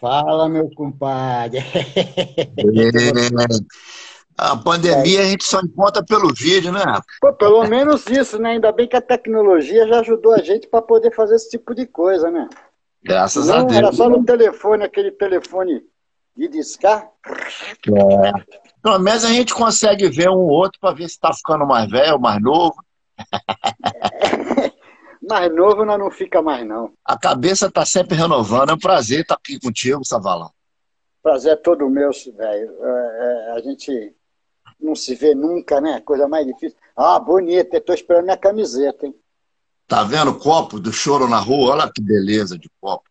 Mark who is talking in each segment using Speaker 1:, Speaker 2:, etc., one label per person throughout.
Speaker 1: Fala, meu compadre.
Speaker 2: A pandemia a gente só encontra pelo vídeo, né?
Speaker 1: Pô, pelo menos isso, né? Ainda bem que a tecnologia já ajudou a gente para poder fazer esse tipo de coisa, né?
Speaker 2: Graças
Speaker 1: Não,
Speaker 2: a Deus.
Speaker 1: era só no telefone, aquele telefone de discar.
Speaker 2: É. Pelo menos a gente consegue ver um outro para ver se está ficando mais velho, mais novo.
Speaker 1: Mais novo nós não fica mais, não.
Speaker 2: A cabeça está sempre renovando. É um prazer estar aqui contigo, Savalão.
Speaker 1: Prazer é todo meu, velho. É, é, a gente não se vê nunca, né? Coisa mais difícil. Ah, bonita, estou esperando minha camiseta, hein?
Speaker 2: Tá vendo o copo do choro na rua? Olha que beleza de copo.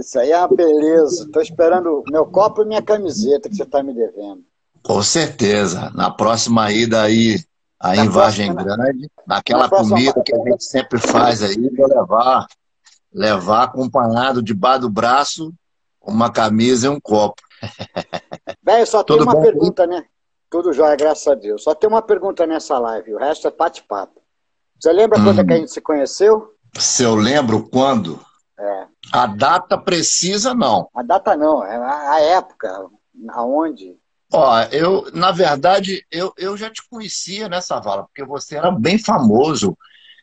Speaker 1: Isso aí é uma beleza. Estou esperando meu copo e minha camiseta que você está me devendo.
Speaker 2: Com certeza. Na próxima ida aí,
Speaker 1: Na
Speaker 2: em Vargem
Speaker 1: próxima,
Speaker 2: Grande, naquela
Speaker 1: Na próxima-
Speaker 2: comida que a gente sempre faz aí, vou levar, levar acompanhado debaixo do braço uma camisa e um copo.
Speaker 1: Velho, só tem uma
Speaker 2: bom?
Speaker 1: pergunta, né? Tudo jóia, graças a Deus. Só tem uma pergunta nessa live, o resto é bate-papo. Você lembra
Speaker 2: Hum.
Speaker 1: quando é que a gente se conheceu?
Speaker 2: Se eu lembro quando,
Speaker 1: É.
Speaker 2: a data precisa não.
Speaker 1: A data não, é a a época, aonde.
Speaker 2: Ó, eu, na verdade, eu, eu já te conhecia nessa vala, porque você era bem famoso.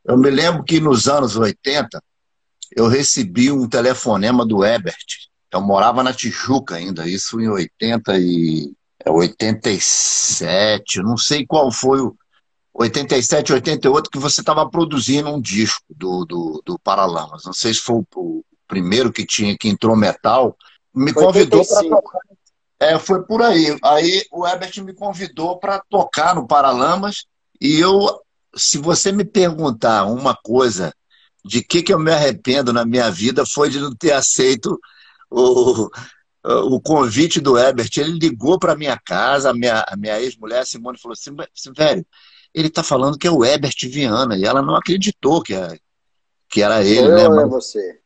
Speaker 2: Eu me lembro que nos anos 80, eu recebi um telefonema do Ebert. Eu morava na Tijuca ainda, isso em 80 e é, 87, não sei qual foi o 87, 88, que você estava produzindo um disco do, do, do Paralamas. Não sei se foi o, primeiro que tinha, que entrou metal. Me convidou para
Speaker 1: 85.
Speaker 2: tocar. É, foi por aí. Aí o Ebert me convidou para tocar no Paralamas e eu, se você me perguntar uma coisa de que, que eu me arrependo na minha vida foi de não ter aceito o, o convite do Ebert. Ele ligou para minha casa, a minha, a minha ex-mulher Simone falou assim, "Mas, velho, ele está falando que é o Ebert Viana e ela não acreditou que, é- que era ele, né?
Speaker 1: eu ou é
Speaker 2: Mas-
Speaker 1: você?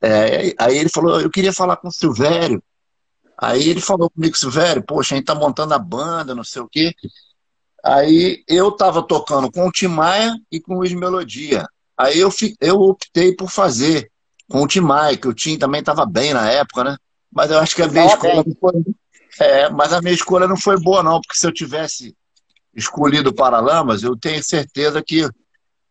Speaker 2: é, aí ele falou, eu queria falar com o Silvério. Aí ele falou comigo, Silvério, poxa, a gente tá montando a banda, não sei o quê. Aí eu tava tocando com o Tim Maia e com o Luiz Melodia. Aí eu, eu optei por fazer com o Tim Maia, que o Tim também tava bem na época, né? Mas eu acho que a minha
Speaker 1: Tava
Speaker 2: escolha não foi. É, mas a minha escolha não foi boa, não, porque se eu tivesse escolhido o Paralamas, eu tenho certeza que,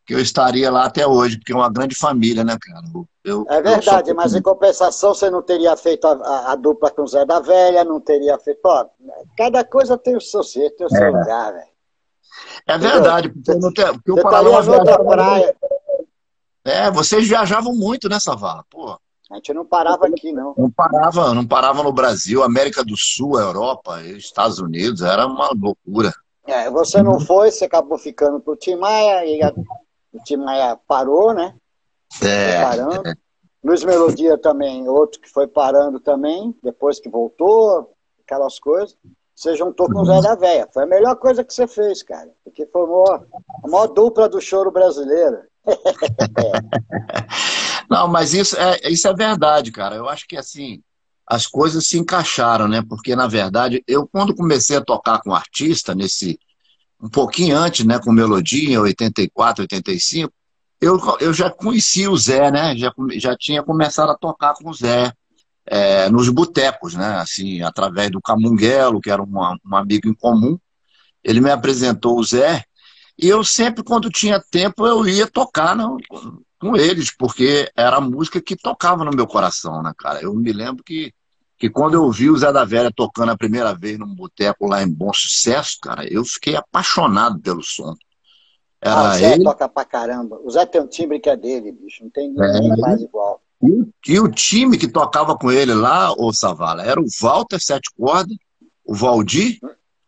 Speaker 2: que eu estaria lá até hoje, porque é uma grande família, né, cara? Eu-
Speaker 1: É verdade,
Speaker 2: sou-
Speaker 1: mas em compensação você não teria feito a, a- a dupla com o Zé da Velha, não teria feito. Ó, cada coisa tem o seu jeito, tem o seu
Speaker 2: É.
Speaker 1: lugar, velho.
Speaker 2: É verdade, porque, eu não tenho- porque o
Speaker 1: Você
Speaker 2: Paralamas
Speaker 1: noutra
Speaker 2: viajava-
Speaker 1: praia.
Speaker 2: É, vocês viajavam muito nessa vala, pô.
Speaker 1: A gente não parava aqui, não.
Speaker 2: Não parava, não parava no Brasil, América do Sul, Europa, Estados Unidos, era uma loucura.
Speaker 1: É, você não foi, você acabou ficando pro Tim Maia, e o Tim Maia parou, né? Foi
Speaker 2: É,
Speaker 1: parando. Luiz Melodia também, outro que foi parando também, depois que voltou, aquelas coisas. Você juntou com o Zé da Véia. Foi a melhor coisa que você fez, cara. Porque foi a maior, a maior dupla do choro brasileiro.
Speaker 2: Não, mas isso é, isso é verdade, cara. Eu acho que assim, as coisas se encaixaram, né? Porque, na verdade, eu quando comecei a tocar com artista, nesse um pouquinho antes, né, com melodia, em 84, 85, eu, eu já conhecia o Zé, né? Já, já tinha começado a tocar com o Zé. é, nos botecos, né? Assim, através do Camunguelo, que era uma- um amigo em comum. Ele me apresentou o Zé, e eu sempre, quando tinha tempo, eu ia tocar no- com eles, porque era a música que tocava no meu coração, né, cara? Eu me lembro que, que quando eu vi o Zé da Velha tocando a primeira vez num boteco lá em Bom Sucesso, cara, eu fiquei apaixonado pelo som.
Speaker 1: Ah,
Speaker 2: Era
Speaker 1: o Zé
Speaker 2: ele
Speaker 1: toca pra caramba. O Zé tem um timbre que é dele, bicho. Não tem ninguém
Speaker 2: É.
Speaker 1: faz igual.
Speaker 2: e o, e o time que tocava com ele lá, ô Savala, era o Walter Sete Cordas, o Valdir,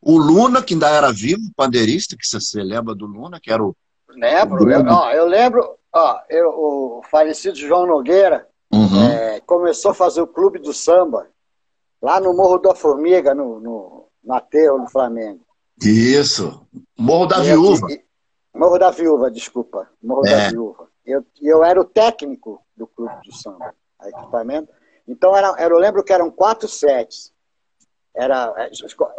Speaker 2: o Luna, que ainda era vivo, pandeirista, que você lembra do Luna, que era o.
Speaker 1: Lembro, eu, ó, eu lembro, ó, eu, o falecido João Nogueira
Speaker 2: Uhum.
Speaker 1: é, começou a fazer o clube do samba lá no Morro da Formiga, no, no, no Aterro, no Flamengo.
Speaker 2: Isso. Morro da
Speaker 1: E
Speaker 2: Viúva.
Speaker 1: Morro da Viúva, desculpa. Morro
Speaker 2: É.
Speaker 1: da Viúva. Eu, eu era o técnico do clube do samba, equipamento. Então, era, eu lembro que eram quatro sets. Era é,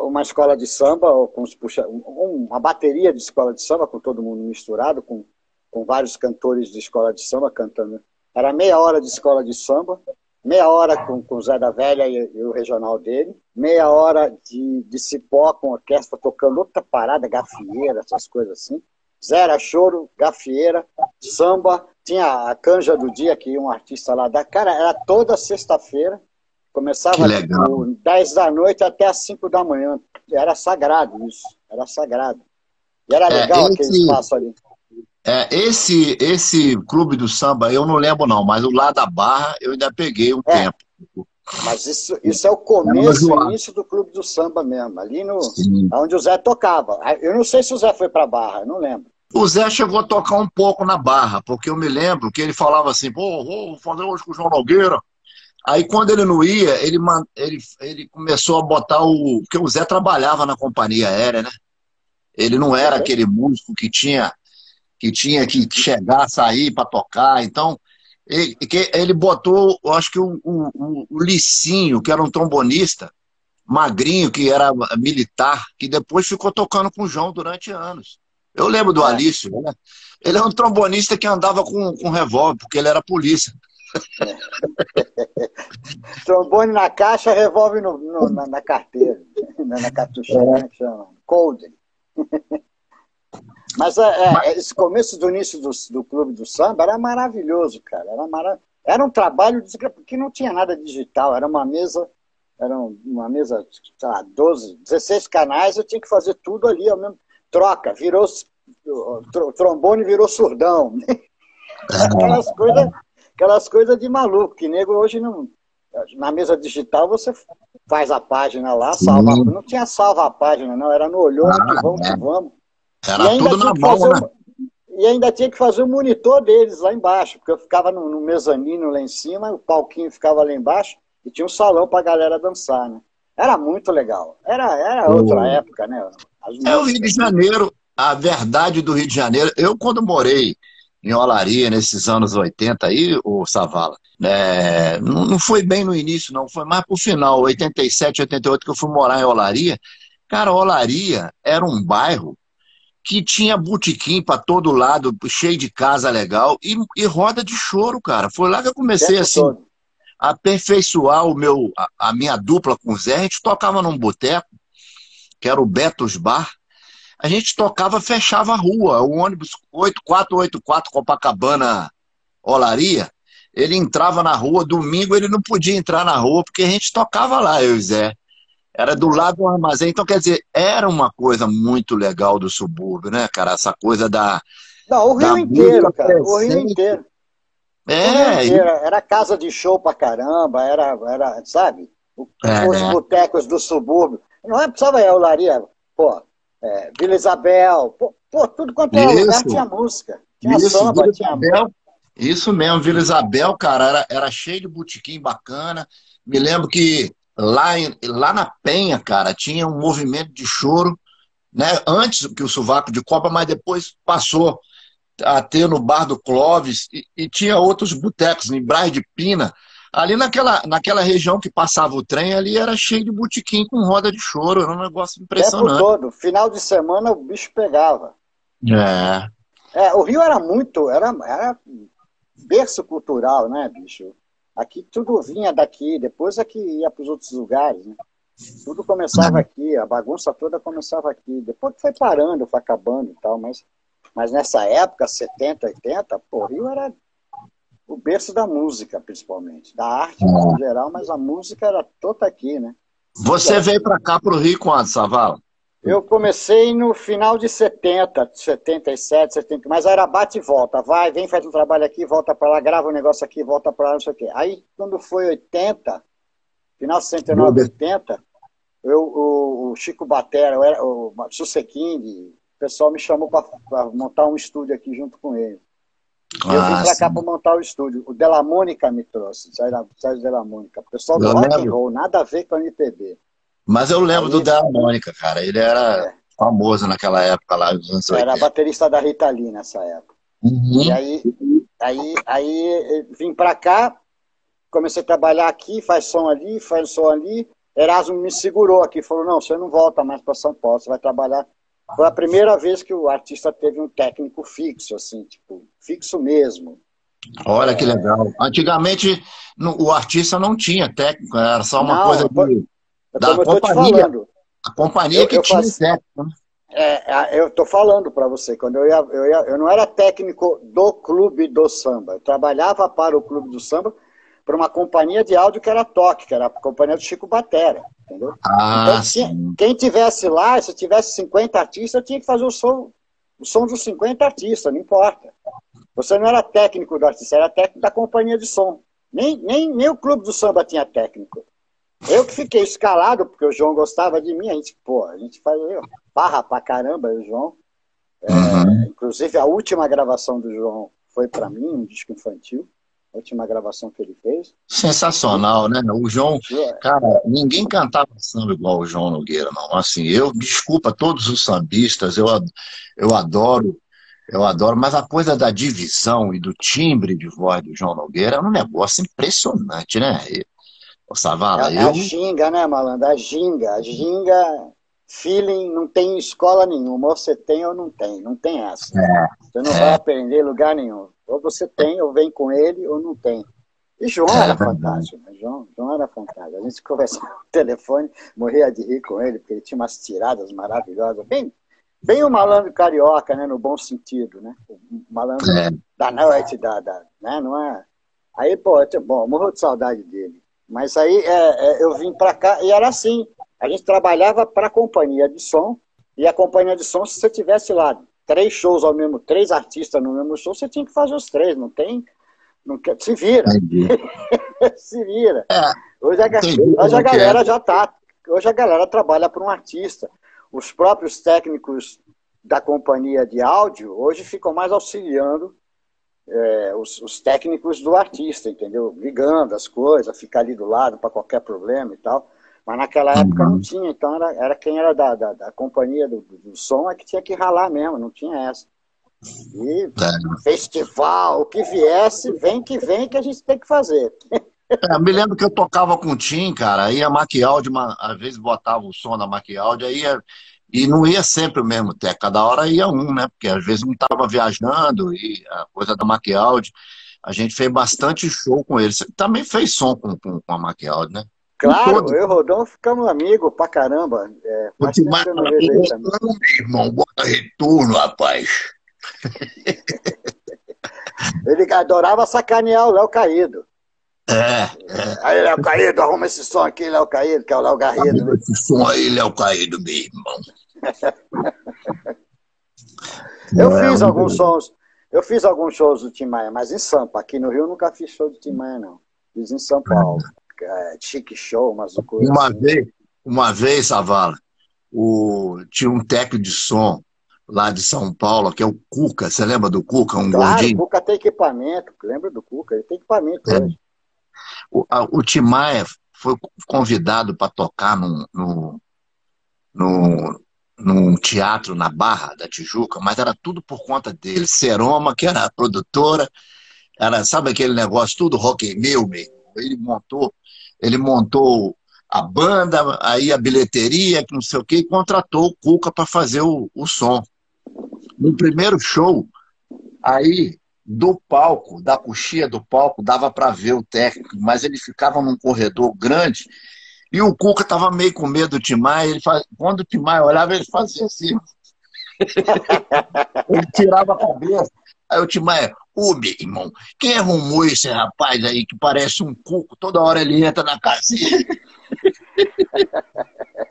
Speaker 1: uma escola de samba, com os puxa, um- uma bateria de escola de samba, com todo mundo misturado, com, com vários cantores de escola de samba cantando. Era meia hora de escola de samba, meia hora com, com o Zé da Velha e, e, o regional dele, meia hora de, de cipó com orquestra tocando outra parada, gafieira, essas coisas assim. Zera choro, gafieira, samba, tinha a canja do dia, que um artista lá da cara, era toda sexta-feira, começava tipo, 10 da noite até as 5 da manhã. Era sagrado isso, era sagrado. E era é, legal aquele espaço ali.
Speaker 2: É, esse, esse clube do samba, eu não lembro não, mas o lá da Barra eu ainda peguei um é, tempo.
Speaker 1: Mas isso, isso é o começo, o início do clube do samba mesmo, ali no, onde o Zé tocava. Eu não sei se o Zé foi para Barra, eu não lembro.
Speaker 2: O Zé chegou a tocar um pouco na Barra, porque eu me lembro que ele falava assim, pô, vou fazer hoje com o João Nogueira. Aí quando ele não ia, ele, ele, ele começou a botar o... Porque o Zé trabalhava na companhia aérea, né? Ele não era aquele músico que tinha que tinha que chegar, sair para tocar. Então, ele, ele botou, eu acho que o, o, o, Licinho, que era um trombonista, magrinho, que era militar, que depois ficou tocando com o João durante anos. Eu lembro do é. Alício, né? Ele é um trombonista que andava com, com revólver, porque ele era polícia.
Speaker 1: Trombone na caixa, revólver no, no, na, na, carteira, na, na cartuchinha, é. chama. Cold. Mas, é, é, Mas, esse começo do início do, do clube do samba era maravilhoso, cara. Era, era um trabalho que não tinha nada digital, era uma mesa, era uma mesa, sei lá, 12, 16 canais, eu tinha que fazer tudo ali ao mesmo troca, virou trombone virou surdão. aquelas coisas aquelas coisas de maluco, que nego hoje não. Na mesa digital você faz a página lá, salva. Não tinha salva a página, não, era no olhômetro, ah, vamos que vamos.
Speaker 2: Era tudo na mão, né?
Speaker 1: E ainda tinha que fazer o monitor deles lá embaixo, porque eu ficava no, no mezanino lá em cima, o palquinho ficava lá embaixo, e tinha um salão para a galera dançar, né? Era muito legal. Era, era outra época, né?
Speaker 2: É o Rio de Janeiro, a verdade do Rio de Janeiro. Eu, quando morei em Olaria, nesses anos 80 aí, o Savala, é, não, não foi bem no início, não, foi mais pro final, 87, 88, que eu fui morar em Olaria. Cara, Olaria era um bairro que tinha botequim para todo lado, cheio de casa legal, e, e, roda de choro, cara. Foi lá que eu comecei assim, a aperfeiçoar o meu, a, a, minha dupla com o Zé. A gente tocava num boteco, que era o Betos Bar. A gente tocava, fechava a rua. O ônibus 8484 Copacabana Olaria, ele entrava na rua, domingo ele não podia entrar na rua, porque a gente tocava lá, eu e o Zé. Era do lado do armazém. Então, quer dizer, era uma coisa muito legal do subúrbio, né, cara? Essa coisa da.
Speaker 1: Não, o Rio inteiro, cara. O Rio inteiro. É. Rio inteiro. Era casa de show pra caramba, era, era sabe? É, os é. botecos do subúrbio. Não é precisava ir a Olaria, pô, é, Vila Isabel, pô, pô, tudo quanto era lugar tinha música. Tinha Isso, samba, Vila tinha Isabel,
Speaker 2: Isso mesmo, Vila Isabel, cara, era, era cheio de botequim bacana. Me lembro que Lá, lá na Penha, cara, tinha um movimento de choro, né? Antes que o sovaco de Copa, mas depois passou a ter no bar do Clóvis e, e tinha outros botecos, em Braz de Pina. Ali naquela, naquela região que passava o trem, ali era cheio de botequim com roda de choro, era um negócio impressionante.
Speaker 1: Tempo todo, final de semana o bicho pegava.
Speaker 2: É.
Speaker 1: É, o Rio era muito, era, era berço cultural, né, bicho? Aqui tudo vinha daqui, depois é que ia para os outros lugares, né? Tudo começava aqui, a bagunça toda começava aqui. Depois foi parando, foi acabando e tal, mas, mas nessa época, 70, 80, pô, Rio era o berço da música, principalmente. Da arte em geral, mas a música era toda aqui, né?
Speaker 2: Você veio para cá, para o Rio, quando, Saval?
Speaker 1: Eu comecei no final de 70, 77, 70, mas era bate e volta. Vai, vem, faz um trabalho aqui, volta para lá, grava um negócio aqui, volta para lá, não sei o quê. Aí, quando foi 80, final de 69, 80, eu, o, o Chico Batera, o, o Suseking, o pessoal me chamou para montar um estúdio aqui junto com ele. Ah, eu vim para cá para montar o estúdio. O Della Mônica me trouxe, Sérgio Della Mônica. O pessoal do rock and roll, nada a ver com a MPB.
Speaker 2: Mas eu lembro do da Mônica, cara. Ele era famoso naquela época lá, nos anos
Speaker 1: 80. Era baterista da Rita Lee nessa época. Uhum. E aí, aí, aí vim pra cá, comecei a trabalhar aqui, faz som ali, faz som ali. Erasmo me segurou aqui, falou, não, você não volta mais para São Paulo, você vai trabalhar. Foi a primeira vez que o artista teve um técnico fixo, assim, tipo, fixo mesmo.
Speaker 2: Olha que legal. Antigamente no, o artista não tinha técnico, era só uma não, coisa de, da companhia. A companhia eu, que eu tinha faço, técnico. Né?
Speaker 1: É, eu estou falando para você, quando eu ia, eu ia, eu não era técnico do clube do samba, eu trabalhava para o clube do samba para uma companhia de áudio que era Toque, que era a companhia do Chico Batera, entendeu?
Speaker 2: Ah, então,
Speaker 1: quem tivesse lá, se tivesse 50 artistas, tinha que fazer o som, o som dos 50 artistas, não importa. Você não era técnico do artista, era técnico da companhia de som. Nem, nem, nem o clube do samba tinha técnico. Eu que fiquei escalado, porque o João gostava de mim, a gente, pô, a gente fazia barra pra caramba, o João. É, uhum. Inclusive, a última gravação do João foi para mim, um disco infantil. A última gravação que ele fez.
Speaker 2: Sensacional, né? O João, cara, ninguém cantava samba igual o João Nogueira, não. Assim, eu, desculpa todos os sambistas, eu, eu adoro eu adoro, mas a coisa da divisão e do timbre de voz do João Nogueira é um negócio impressionante, né?
Speaker 1: O Savala, é, eu... a ginga, né, malandro? A ginga. A ginga, feeling, não tem escola nenhuma. Ou você tem ou não tem. Não tem essa. É, você não é. vai aprender lugar nenhum. Ou você tem, ou vem com ele, ou não tem. E João é, era fantástico, né? João, João era fantástico. A gente conversava no telefone, morria de rir com ele, porque ele tinha umas tiradas maravilhosas, bem bem o malandro carioca, né, no bom sentido, né? O malandro é. da noite, da, da, né, não é? Aí, pô, bom, morro de saudade dele. Mas aí é, é, eu vim para cá e era assim. A gente trabalhava para a companhia de som e a companhia de som, se você tivesse lá três shows ao mesmo, três artistas no mesmo show, você tinha que fazer os três. Não tem, não se vira, se vira. É, hoje a, hoje a galera já tá. Hoje a galera trabalha para um artista os próprios técnicos da companhia de áudio hoje ficam mais auxiliando é, os, os, técnicos do artista, entendeu? Ligando as coisas, ficar ali do lado para qualquer problema e tal. Mas naquela época não uhum. tinha, então era, era quem era da, da, da companhia do, do, som é que tinha que ralar mesmo, não tinha essa. E é. festival, o que viesse, vem que vem que a gente tem que fazer.
Speaker 2: É, me lembro que eu tocava com o Tim, cara, aí a Maquialdi, às vezes botava o som da Maquialdi, aí ia, e não ia sempre o mesmo técnico, cada hora ia um, né? Porque às vezes não estava viajando, e a coisa da Maquialdi, a gente fez bastante show com eles. Você também fez som com, com, com a Maquialdi, né?
Speaker 1: Claro, eu e o Rodão ficamos amigos pra caramba. É,
Speaker 2: o Timar, irmão, bota retorno, rapaz.
Speaker 1: Ele adorava sacanear o Léo Caído.
Speaker 2: É, é.
Speaker 1: Aí, Léo Caído, arruma esse som aqui, Léo Caído, que é o Léo Garrido. Né?
Speaker 2: Esse som aí, Léo Caído, meu irmão.
Speaker 1: eu é, fiz alguns sons, eu fiz alguns shows do Tim Maia, mas em Sampa. Aqui no Rio eu nunca fiz show do Tim Maia, não. Fiz em São Paulo. É, chique show, umas coisas.
Speaker 2: Uma assim. vez, uma vez, Savala, o, tinha um técnico de som lá de São Paulo, que é o Cuca. Você lembra do Cuca? Um
Speaker 1: claro,
Speaker 2: gordinho?
Speaker 1: O Cuca tem equipamento. Lembra do Cuca? Ele tem equipamento é. hoje.
Speaker 2: O, a, o foi convidado para tocar num, num, teatro na Barra da Tijuca, mas era tudo por conta dele. Seroma, que era a produtora, era, sabe aquele negócio, tudo rock and roll mesmo. Ele montou, ele montou a banda, aí a bilheteria, que não sei o quê, e contratou o Cuca para fazer o, o som. No primeiro show, aí do palco, da coxia do palco, dava para ver o técnico, mas ele ficava num corredor grande e o Cuca estava meio com medo do Timai. Ele faz... Quando o Timai olhava, ele fazia assim. ele tirava a cabeça. Aí o Timai, ô meu irmão, quem arrumou esse rapaz aí que parece um cuco? Toda hora ele entra na casinha.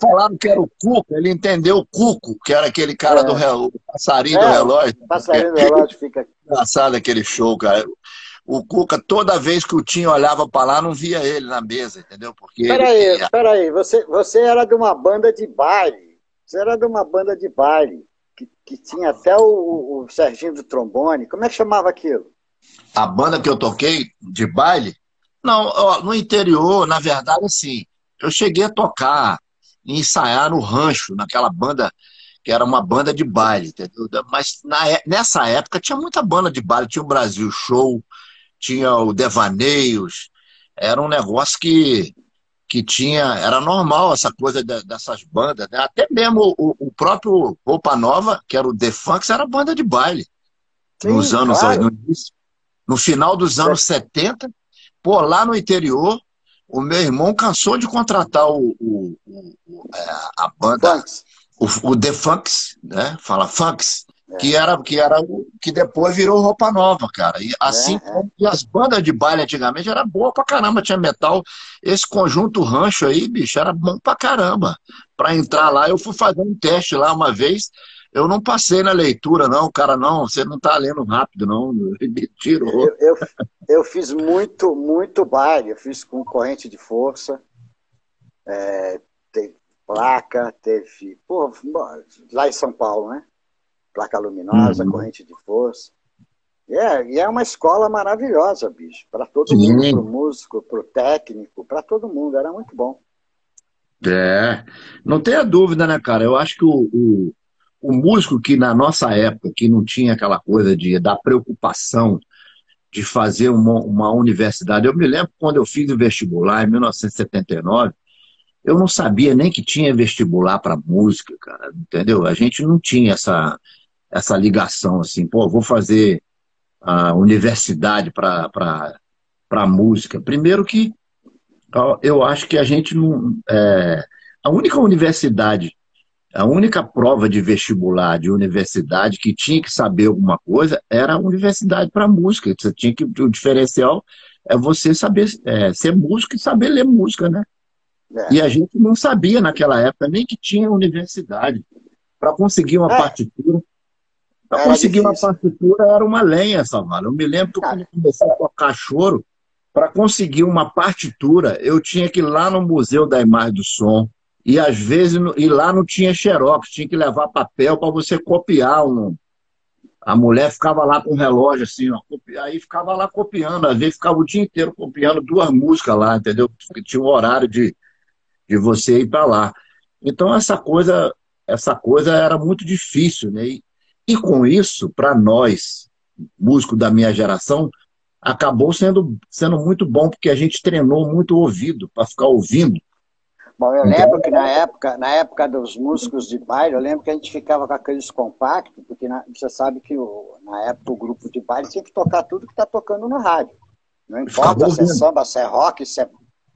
Speaker 2: Falaram que era o Cuco, ele entendeu o Cuco, que era aquele cara é. do relógio, passarinho é, do relógio.
Speaker 1: Passarinho do relógio fica.
Speaker 2: Engraçado aquele show, cara. O Cuca, toda vez que o Tinho olhava para lá, não via ele na mesa, entendeu? Porque.
Speaker 1: Peraí,
Speaker 2: ele...
Speaker 1: peraí, você, você era de uma banda de baile. Você era de uma banda de baile, que, tinha até o, o Serginho do trombone. Como é que chamava aquilo?
Speaker 2: A banda que eu toquei de baile? Não, ó, no interior, na verdade, assim, eu cheguei a tocar ensaiar no rancho, naquela banda que era uma banda de baile, entendeu? Mas na, é, nessa época tinha muita banda de baile, tinha o Brasil Show, tinha o Devaneios, era um negócio que, que tinha, era normal essa coisa de, dessas bandas, né? até mesmo o, o, próprio Roupa Nova, que era o The Funks, era banda de baile, Sim, nos anos
Speaker 1: claro.
Speaker 2: no no final dos anos 70, pô, lá no interior, o meu irmão cansou de contratar o, o, o é, a banda, o, o The Funks, né? Fala Funks, é. Que era que era que depois virou roupa nova, cara. E assim é, é. como as bandas de baile antigamente era boa pra caramba, tinha metal. Esse conjunto rancho aí, bicho, era bom pra caramba. Pra entrar lá, eu fui fazer um teste lá uma vez. Eu não passei na leitura, não, cara, não, você não tá lendo rápido, não, me tirou.
Speaker 1: Eu, eu, eu fiz muito, muito baile, eu fiz com corrente de força, é, teve placa, teve, pô, lá em São Paulo, né? Placa luminosa, uhum. corrente de força. É, e é uma escola maravilhosa, bicho, para todo Sim. mundo, para o músico, para o técnico, para todo mundo, era muito bom.
Speaker 2: É, não tenha dúvida, né, cara? Eu acho que o, o, o músico que na nossa época, que não tinha aquela coisa de da preocupação de fazer uma, uma universidade, eu me lembro quando eu fiz o vestibular em 1979, eu não sabia nem que tinha vestibular para música, cara, entendeu? A gente não tinha essa essa ligação, assim, pô, vou fazer a universidade para música. Primeiro que eu acho que a gente não. É, a única universidade, a única prova de vestibular de universidade que tinha que saber alguma coisa era a universidade para música. Você tinha que. O diferencial é você saber é, ser músico e saber ler música, né? É. E a gente não sabia naquela época nem que tinha universidade. Para conseguir uma é. partitura, para conseguir difícil. uma partitura era uma lenha, Salvador. Eu me lembro que quando eu comecei a tocar choro, para conseguir uma partitura, eu tinha que ir lá no Museu da Imagem do Som. E às vezes, e lá não tinha xerox, tinha que levar papel para você copiar um. A mulher ficava lá com o relógio assim, ó, aí ficava lá copiando, às vezes ficava o dia inteiro copiando duas músicas lá, entendeu? Porque tinha um horário de, de você ir para lá. Então essa coisa, essa coisa era muito difícil, né? E, e com isso, para nós, músicos da minha geração, acabou sendo, sendo muito bom, porque a gente treinou muito o ouvido para ficar ouvindo.
Speaker 1: Bom, eu lembro que na época, na época dos músicos de baile, eu lembro que a gente ficava com aqueles compactos, porque na, você sabe que o, na época o grupo de baile tinha que tocar tudo que está tocando no rádio. Não importa se é samba, se é rock, se é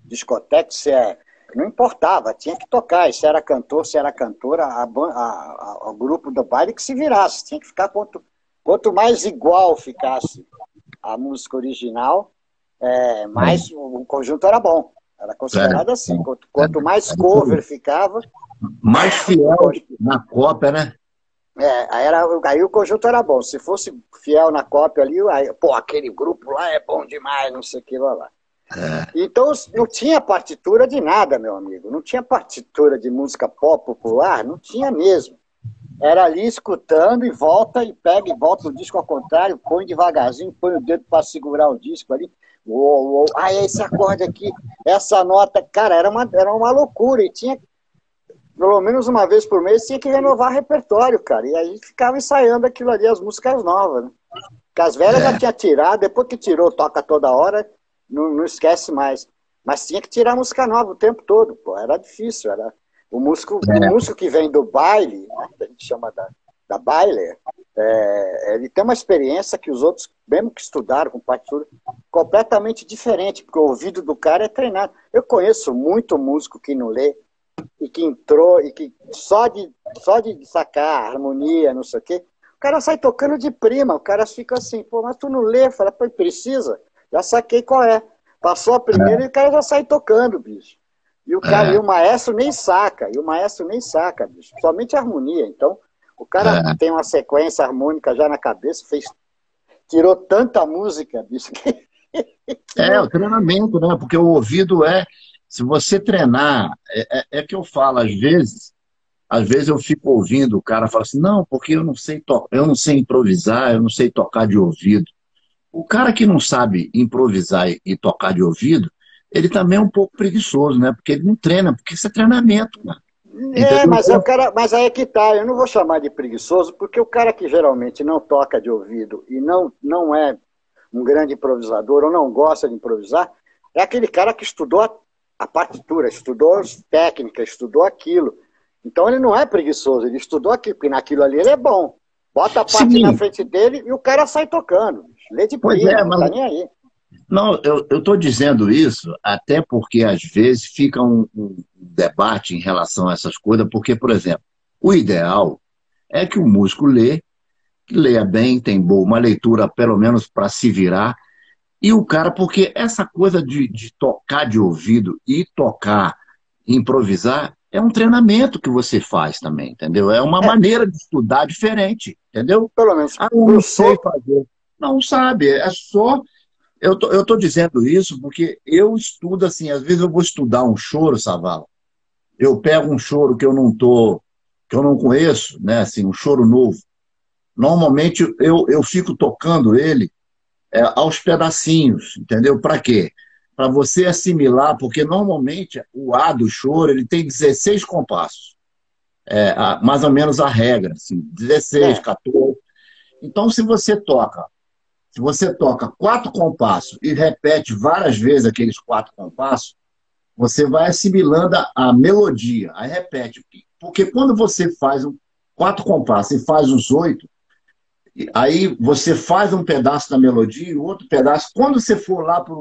Speaker 1: discoteca, se é não importava, tinha que tocar. Se era cantor, se era cantora, a, a, a, o grupo do baile que se virasse. Tinha que ficar quanto, quanto mais igual ficasse a música original, é, mais o, o conjunto era bom. Era considerado é. assim. Quanto, quanto mais cover ficava.
Speaker 2: Mais fiel na cópia, né?
Speaker 1: É, aí, era, aí o conjunto era bom. Se fosse fiel na cópia ali, aí, pô, aquele grupo lá é bom demais, não sei o que lá. lá. É. Então não tinha partitura de nada, meu amigo. Não tinha partitura de música pop popular, não tinha mesmo. Era ali escutando e volta e pega e volta o disco ao contrário, põe devagarzinho, põe o dedo para segurar o disco ali. Uou, uou. Ah, esse acorde aqui, essa nota, cara, era uma, era uma loucura. E tinha, pelo menos uma vez por mês, tinha que renovar repertório, cara. E aí ficava ensaiando aquilo ali, as músicas novas, né? Porque as velhas é. já tinha tirado, depois que tirou, toca toda hora não, não esquece mais. Mas tinha que tirar música nova o tempo todo, pô. Era difícil. Era... O, músico, é. o músico que vem do baile, né, que a gente chama da, da baile, é, ele tem uma experiência que os outros, mesmo que estudaram com partitura, completamente diferente, porque o ouvido do cara é treinado. Eu conheço muito músico que não lê e que entrou e que só de, só de sacar harmonia, não sei o quê, o cara sai tocando de prima, o cara fica assim, pô, mas tu não lê? Fala, pô, precisa. Já saquei qual é. Passou a primeira é. e o cara já sai tocando, bicho. E o cara, é. e o maestro nem saca, e o maestro nem saca, bicho. Somente harmonia. Então, o cara é. tem uma sequência harmônica já na cabeça, fez, tirou tanta música, bicho. Que...
Speaker 2: é, o treinamento, né? Porque o ouvido é. Se você treinar, é, é, é que eu falo, às vezes, às vezes eu fico ouvindo o cara fala assim, não, porque eu não sei to eu não sei improvisar, eu não sei tocar de ouvido. O cara que não sabe improvisar e, tocar de ouvido, ele também é um pouco preguiçoso, né? Porque ele não treina, porque isso é treinamento,
Speaker 1: né? É, mas, é o cara, mas aí é que tá, eu não vou chamar de preguiçoso, porque o cara que geralmente não toca de ouvido e não, não é um grande improvisador ou não gosta de improvisar, é aquele cara que estudou a, a partitura, estudou as técnicas, estudou aquilo. Então ele não é preguiçoso, ele estudou aquilo, porque naquilo ali ele é bom. Bota a parte Sim. na frente dele e o cara sai tocando. Lê de pois é, mas... não tá nem aí.
Speaker 2: Não, eu estou dizendo isso até porque às vezes fica um, um, debate em relação a essas coisas, porque, por exemplo, o ideal é que o músico lê, que leia bem, tem boa, uma leitura pelo menos para se virar, e o cara, porque essa coisa de, de tocar de ouvido e tocar, improvisar, é um treinamento que você faz também, entendeu? É uma é. maneira de estudar diferente, entendeu?
Speaker 1: Pelo menos.
Speaker 2: Ah, não sei fazer. Não sabe, é só eu tô, eu tô dizendo isso porque eu estudo assim, às vezes eu vou estudar um choro, Savala. Eu pego um choro que eu não tô, que eu não conheço, né, assim, um choro novo. Normalmente eu, eu fico tocando ele é, aos pedacinhos, entendeu? Para quê? Para você assimilar, porque normalmente o A do choro ele tem 16 compassos. É, a, mais ou menos a regra, assim, 16, é. 14. Então, se você toca se você toca quatro compassos e repete várias vezes aqueles quatro compassos, você vai assimilando a, melodia. Aí repete. Porque quando você faz um, quatro compassos e faz os oito, aí você faz um pedaço da melodia e outro pedaço. Quando você for lá para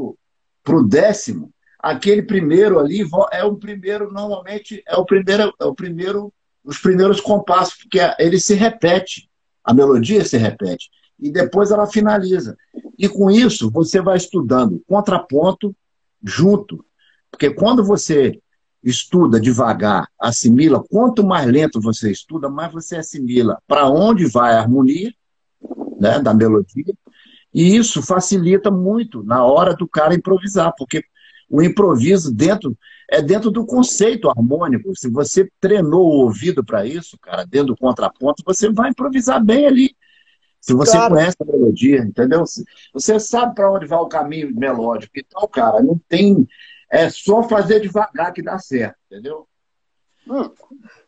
Speaker 2: o décimo, aquele primeiro ali é o primeiro, normalmente, é o primeiro, é o primeiro, os primeiros compassos, porque ele se repete, a melodia se repete e depois ela finaliza. E com isso, você vai estudando contraponto junto. Porque quando você estuda devagar, assimila, quanto mais lento você estuda, mais você assimila para onde vai a harmonia né, da melodia. E isso facilita muito na hora do cara improvisar, porque o improviso dentro é dentro do conceito harmônico. Se você treinou o ouvido para isso, cara, dentro do contraponto, você vai improvisar bem ali. Se você claro. conhece a melodia, entendeu? Você sabe para onde vai o caminho melódico. Então, cara, não tem. É só fazer devagar que dá certo, entendeu?
Speaker 1: Hum.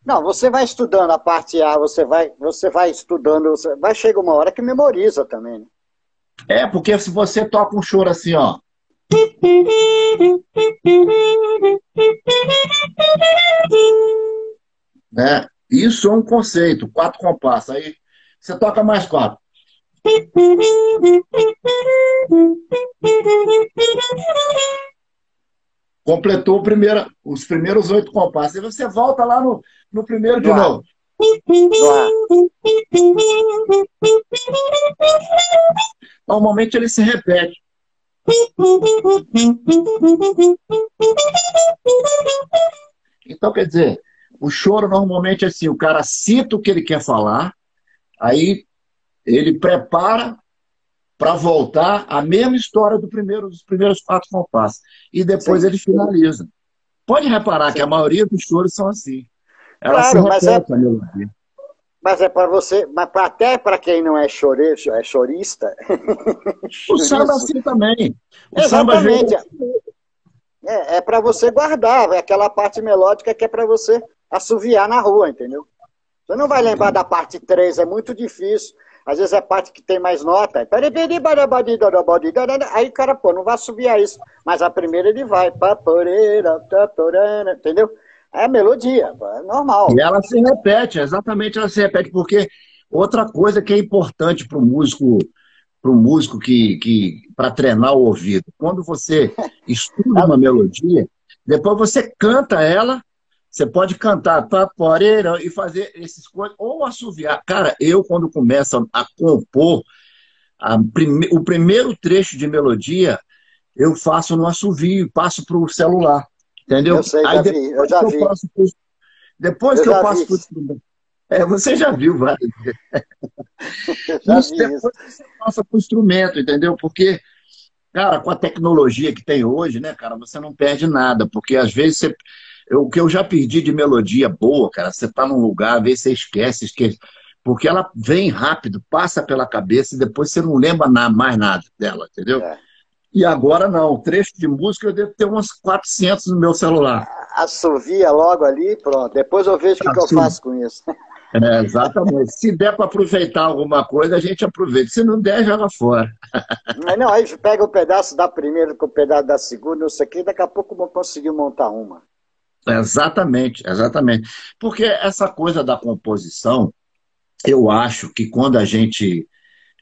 Speaker 1: Não, você vai estudando a parte A, você vai, você vai estudando, você... vai chegar uma hora que memoriza também. Né?
Speaker 2: É, porque se você toca um choro assim, ó. Né? Isso é um conceito, quatro compassos. Aí você toca mais quatro. Completou primeiro, os primeiros oito compassos. E você volta lá no, no primeiro de novo. Normalmente ele se repete. Então, quer dizer, o choro normalmente é assim: o cara cita o que ele quer falar, aí ele prepara para voltar a mesma história do primeiro, dos primeiros quatro compassos. E depois Sim. ele finaliza. Pode reparar Sim. que a maioria dos choros são assim. Ela claro, mas é,
Speaker 1: mas é para você, mas pra, até para quem não é, chore, é chorista.
Speaker 2: o samba assim também.
Speaker 1: O Exatamente. Samba é, é para você guardar, é aquela parte melódica que é para você assoviar na rua, entendeu? Você não vai lembrar da parte 3, é muito difícil. Às vezes é parte que tem mais nota. Aí o cara, pô, não vai subir a isso. Mas a primeira ele vai. Entendeu? É melodia, é normal.
Speaker 2: E ela se repete, exatamente ela se repete, porque outra coisa que é importante para o músico, para o músico que, que para treinar o ouvido, quando você estuda uma melodia, depois você canta ela você pode cantar paporeira e fazer esses coisas, ou assoviar. Cara, eu, quando começo a compor a prime... o primeiro trecho de melodia, eu faço no assovio, passo para o celular. Entendeu?
Speaker 1: Eu sei, Aí, já vi, eu já vi. Eu pro...
Speaker 2: Depois eu que eu passo para o instrumento. É, você já viu várias vezes. Depois você passa para o instrumento, entendeu? Porque, cara, com a tecnologia que tem hoje, né, cara, você não perde nada, porque às vezes você o que eu já perdi de melodia boa, cara, você tá num lugar, às vezes você esquece, esquece. Porque ela vem rápido, passa pela cabeça e depois você não lembra mais nada dela, entendeu? É. E agora não, trecho de música eu devo ter umas 400 no meu celular.
Speaker 1: Assovia logo ali, pronto. Depois eu vejo o que, que, eu faço com isso.
Speaker 2: É, exatamente. Se der para aproveitar alguma coisa, a gente aproveita. Se não der, joga fora.
Speaker 1: Mas não, aí pega o um pedaço da primeira com o um pedaço da segunda, não sei o que, daqui a pouco vou conseguir montar uma.
Speaker 2: Exatamente, exatamente. Porque essa coisa da composição, eu acho que quando a gente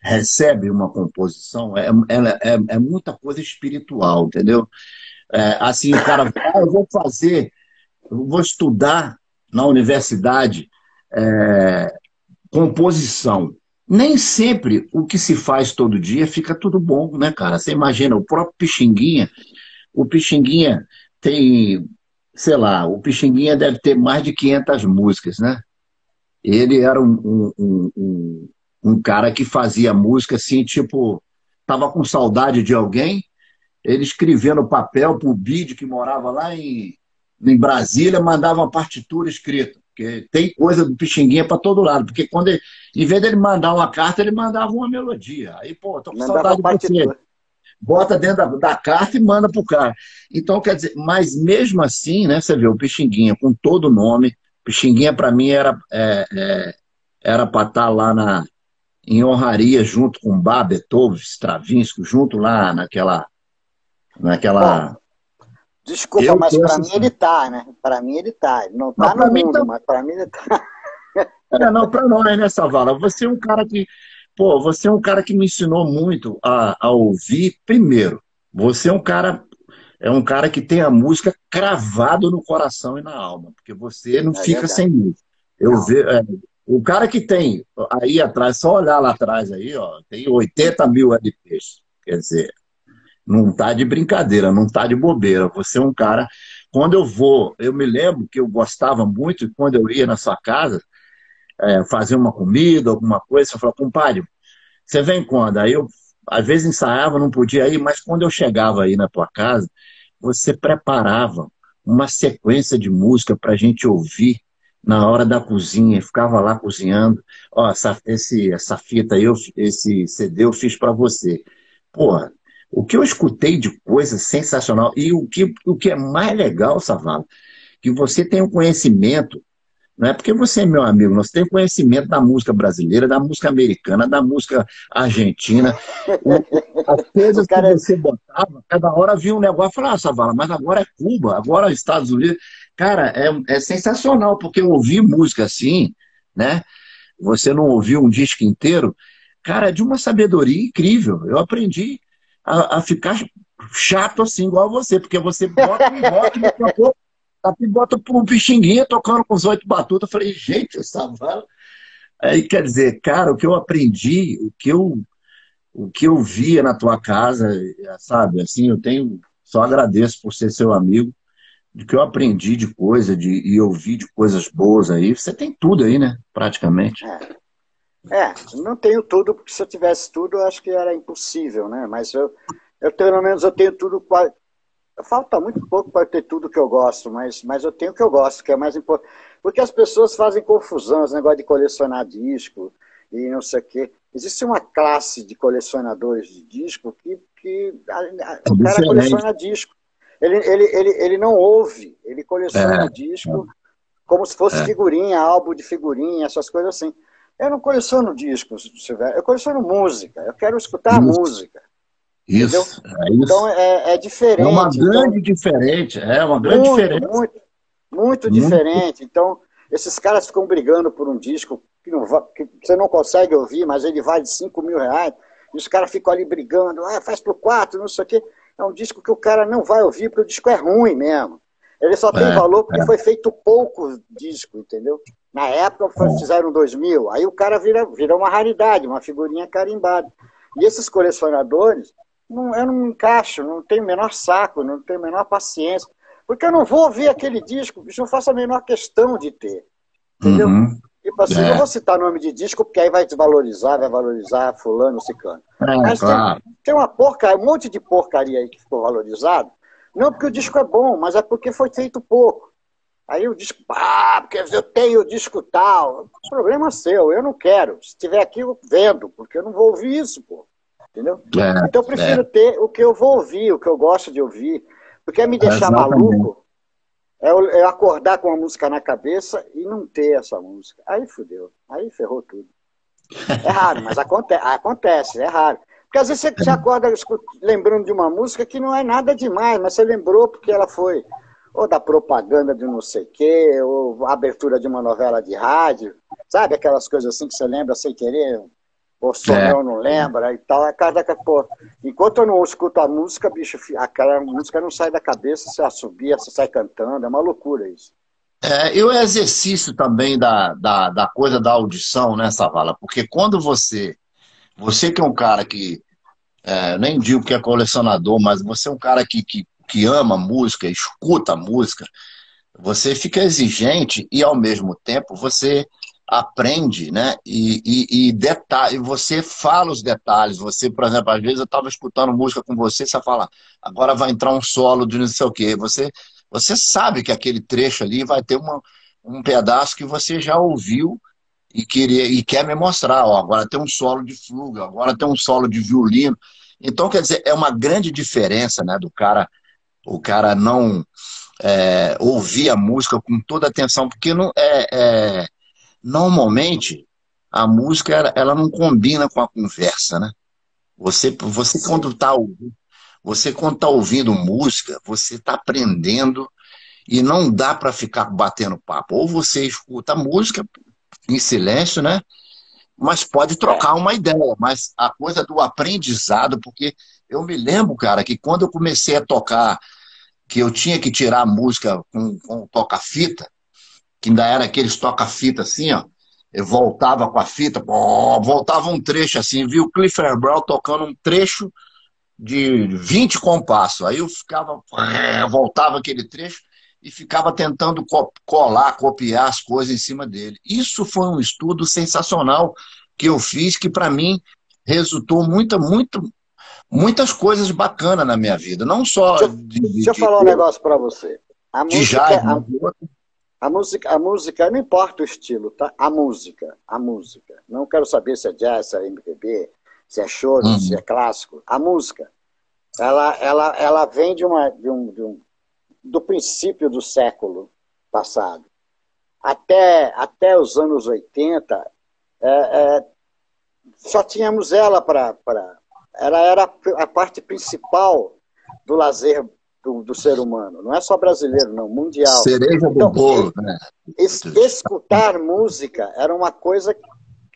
Speaker 2: recebe uma composição, é, é, é muita coisa espiritual, entendeu? É, assim, o cara, ah, eu vou fazer, eu vou estudar na universidade é, composição. Nem sempre o que se faz todo dia fica tudo bom, né, cara? Você imagina, o próprio Pixinguinha, o Pixinguinha tem, sei lá, o Pixinguinha deve ter mais de 500 músicas, né? Ele era um, um, um, um cara que fazia música assim, tipo, tava com saudade de alguém, ele escrevia no papel pro Bid, que morava lá em, em Brasília, mandava uma partitura escrita. Porque tem coisa do Pixinguinha para todo lado. Porque quando ele, em vez dele mandar uma carta, ele mandava uma melodia. Aí, pô, tô com mandava saudade de você. Bota dentro da, da carta e manda pro cara. Então, quer dizer, mas mesmo assim, né, você vê, o Pixinguinha com todo o nome, Pixinguinha para mim era é, é, era para estar tá lá na, em honraria junto com Bach, Beethoven, Stravinsky, junto lá naquela naquela Bom,
Speaker 1: Desculpa, eu mas para mim ele tá, né? Para mim ele tá. Ele não tá no mundo, tá... mas para mim ele tá.
Speaker 2: É, não, para nós, né, Savala? Você é um cara que, pô, você é um cara que me ensinou muito a, a ouvir primeiro. Você é um cara é um cara que tem a música cravado no coração e na alma, porque você não é fica verdade. sem música. Eu vejo, é, o cara que tem aí atrás, só olhar lá atrás aí, ó, tem 80 mil LPs. Quer dizer, não tá de brincadeira, não tá de bobeira. Você é um cara. Quando eu vou, eu me lembro que eu gostava muito, quando eu ia na sua casa, é, fazer uma comida, alguma coisa, você falava, compadre, você vem quando? Aí eu, às vezes, ensaiava, não podia ir, mas quando eu chegava aí na tua casa, você preparava uma sequência de música para a gente ouvir na hora da cozinha, ficava lá cozinhando. Ó, essa, esse, essa fita aí, eu, esse CD eu fiz para você. Porra, o que eu escutei de coisa sensacional, e o que, o que é mais legal, Savala, que você tem um conhecimento, não é porque você é meu amigo, você tem conhecimento da música brasileira, da música americana, da música argentina, as coisas que é você botava, cada hora vinha um negócio e falava, ah, Savala, mas agora é Cuba, agora é Estados Unidos. Cara, é, é sensacional, porque eu ouvi música assim, né? Você não ouviu um disco inteiro, cara, é de uma sabedoria incrível. Eu aprendi a, a ficar chato assim, igual você, porque você bota um rock, daqui a pouco, daqui bota um pixinguinha tocando com os oito batutas. Eu falei, gente, essa vala. Aí quer dizer, cara, o que eu aprendi, o que eu, o que eu via na tua casa, sabe, assim, eu tenho, só agradeço por ser seu amigo, do que eu aprendi de coisa, de, e ouvi de coisas boas aí. Você tem tudo aí, né? Praticamente.
Speaker 1: É. É, não tenho tudo, porque se eu tivesse tudo, eu acho que era impossível, né? Mas eu, eu pelo menos eu tenho tudo. Falta muito pouco para ter tudo que eu gosto, mas, mas eu tenho o que eu gosto, que é mais importante. Porque as pessoas fazem confusão, esse negócio de colecionar disco e não sei o quê. Existe uma classe de colecionadores de disco que, que o cara coleciona disco. Ele, ele, ele, ele não ouve, ele coleciona é, disco é. como se fosse é. figurinha, álbum de figurinha, essas coisas assim. Eu não coleciono discos, eu coleciono música, eu quero escutar isso. música.
Speaker 2: Isso, é isso.
Speaker 1: Então é, é, diferente. É
Speaker 2: uma grande então, diferença, é uma grande muito, diferença.
Speaker 1: Muito, muito, muito diferente. Então, esses caras ficam brigando por um disco que, não, que você não consegue ouvir, mas ele vale 5 mil reais, e os caras ficam ali brigando, ah, faz por quatro, não sei o quê. É um disco que o cara não vai ouvir, porque o disco é ruim mesmo. Ele só tem é, valor porque é. foi feito pouco disco, entendeu? Na época é. fizeram 2 mil, aí o cara vira, vira uma raridade, uma figurinha carimbada. E esses colecionadores, não, eu não me encaixo, não tenho o menor saco, não tenho a menor paciência. Porque eu não vou ouvir aquele disco, bicho, não faço a menor questão de ter. Entendeu? Uhum. Tipo assim, é. não vou citar nome de disco, porque aí vai desvalorizar, vai valorizar fulano, ciclano. É, Mas claro. tem, tem uma porcaria, um monte de porcaria aí que ficou valorizado, não porque o disco é bom, mas é porque foi feito pouco. Aí o disco, ah, porque eu tenho o disco tal. Problema seu, eu não quero. Se tiver aqui, eu vendo, porque eu não vou ouvir isso, pô. Entendeu? É, então eu prefiro é. ter o que eu vou ouvir, o que eu gosto de ouvir. Porque é me deixar maluco é eu, é acordar com a música na cabeça e não ter essa música. Aí fudeu. Aí ferrou tudo. É raro, mas acontece, acontece, é raro. Porque às vezes você, acorda lembrando de uma música que não é nada demais, mas você lembrou porque ela foi ou da propaganda de não sei o quê, ou abertura de uma novela de rádio, sabe? Aquelas coisas assim que você lembra sem querer. Ou sonhou, é. não lembra e tal. É cada pô, enquanto eu não escuto a música, bicho, aquela música não sai da cabeça, você assobia, você sai cantando, é uma loucura isso.
Speaker 2: É, e o exercício também da, da, da coisa da audição, né, Savala? Porque quando você, você que é um cara que, é, nem digo que é colecionador, mas você é um cara que, que, que ama música, escuta música, você fica exigente e, ao mesmo tempo, você aprende, né? E, e, e detalhe, você fala os detalhes. Você, por exemplo, às vezes eu estava escutando música com você, você fala, agora vai entrar um solo de não sei o quê. Você, você sabe que aquele trecho ali vai ter uma, um pedaço que você já ouviu e, queria, e quer me mostrar. Ó, agora tem um solo de fluga, agora tem um solo de violino. Então, quer dizer, é uma grande diferença né, do cara, o cara não é, ouvir a música com toda atenção, porque não é, é normalmente a música ela, ela, não combina com a conversa, né? Você, você quando está você quando tá ouvindo música, você está aprendendo e não dá para ficar batendo papo. Ou você escuta a música em silêncio, né? Mas pode trocar uma ideia. Mas a coisa do aprendizado, porque eu me lembro, cara, que quando eu comecei a tocar, que eu tinha que tirar a música com, com toca-fita, que ainda era aqueles toca-fita assim, ó. Eu voltava com a fita, voltava um trecho assim, viu o Clifford Brown tocando um trecho de 20 compassos. Aí eu ficava, voltava aquele trecho e ficava tentando colar, copiar as coisas em cima dele. Isso foi um estudo sensacional que eu fiz, que para mim resultou muita, muito, muitas coisas bacanas na minha vida. Não só.
Speaker 1: Deixa, de, de, deixa eu falar um negócio para você. A música, a, a música, a música, não importa o estilo, tá? A música, a música. Não quero saber se é jazz, se é MPB, se é choro, uhum. se é clássico. A música, ela, ela, ela vem de, uma, de, um, de um, do princípio do século passado. Até, até os anos 80, é, é, só tínhamos ela para. Ela era a parte principal do lazer do, do, ser humano. Não é só brasileiro, não, mundial.
Speaker 2: Cereja do então, bolo, né?
Speaker 1: Es, escutar música era uma coisa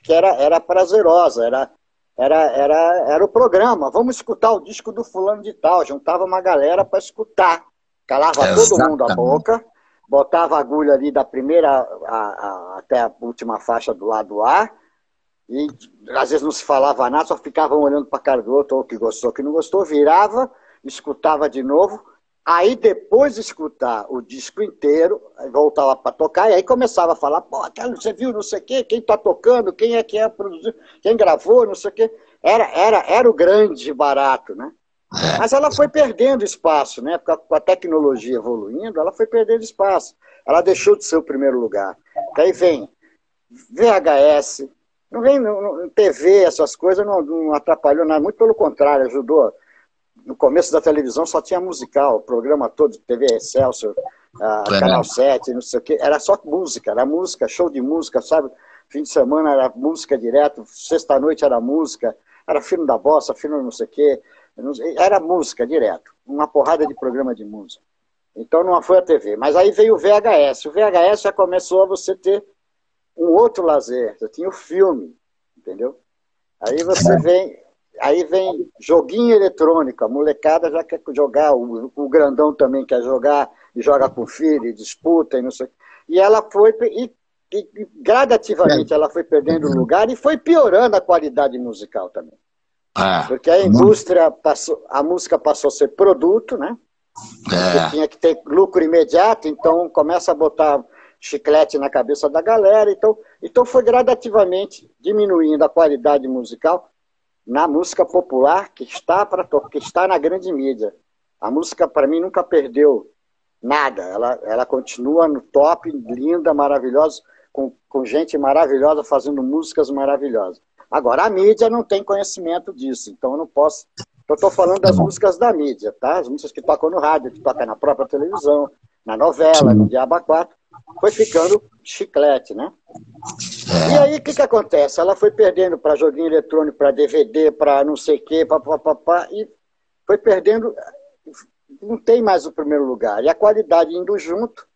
Speaker 1: que era, era prazerosa, era, era, era, era o programa. Vamos escutar o disco do fulano de tal. Juntava uma galera para escutar. Calava Exatamente. todo mundo a boca, botava a agulha ali da primeira a, a, até a última faixa do lado A, e às vezes não se falava nada, só ficavam olhando para a cara do outro, ou que gostou, que não gostou, virava, escutava de novo, Aí depois de escutar o disco inteiro, voltava para tocar, e aí começava a falar, pô, você viu não sei o quê, quem está tocando, quem é que é produzido, quem gravou, não sei o quê. Era, era, era o grande barato, né? É. Mas ela foi perdendo espaço, né? Com a tecnologia evoluindo, ela foi perdendo espaço. Ela deixou de ser o primeiro lugar. Daí vem VHS, não vem no, TV, essas coisas, não, não atrapalhou nada, muito pelo contrário, ajudou no começo da televisão só tinha musical, o programa todo, TV Excelsior, uh, Canal 7, não sei o quê, era só música, era música, show de música, sabe? Fim de semana era música direto, sexta-noite era música, era filme da bossa, filme não sei o quê, era música direto, uma porrada de programa de música. Então não foi a TV. Mas aí veio o VHS. O VHS já começou a você ter um outro lazer. Você tinha o filme, entendeu? Aí você vem, Aí vem joguinho eletrônico, a molecada já quer jogar, o, o grandão também quer jogar, e joga com filho, e disputa, e não sei. E ela foi, e, e, gradativamente ela foi perdendo lugar e foi piorando a qualidade musical também. É, Porque a indústria passou, a música passou a ser produto, né? É. Tinha que ter lucro imediato, então começa a botar chiclete na cabeça da galera. Então, então foi gradativamente diminuindo a qualidade musical na música popular que está para que está na grande mídia. A música para mim nunca perdeu nada. Ela, ela continua no top, linda, maravilhosa, com, com gente maravilhosa fazendo músicas maravilhosas. Agora a mídia não tem conhecimento disso, então eu não posso. Eu estou falando das músicas da mídia, tá? As músicas que tocam no rádio, que tocam na própria televisão, na novela, no Diaba 4 foi ficando chiclete, né? É. E aí o que, que acontece? Ela foi perdendo para joguinho eletrônico, para DVD, para não sei o quê, papapá, e foi perdendo, não tem mais o primeiro lugar. E a qualidade indo junto,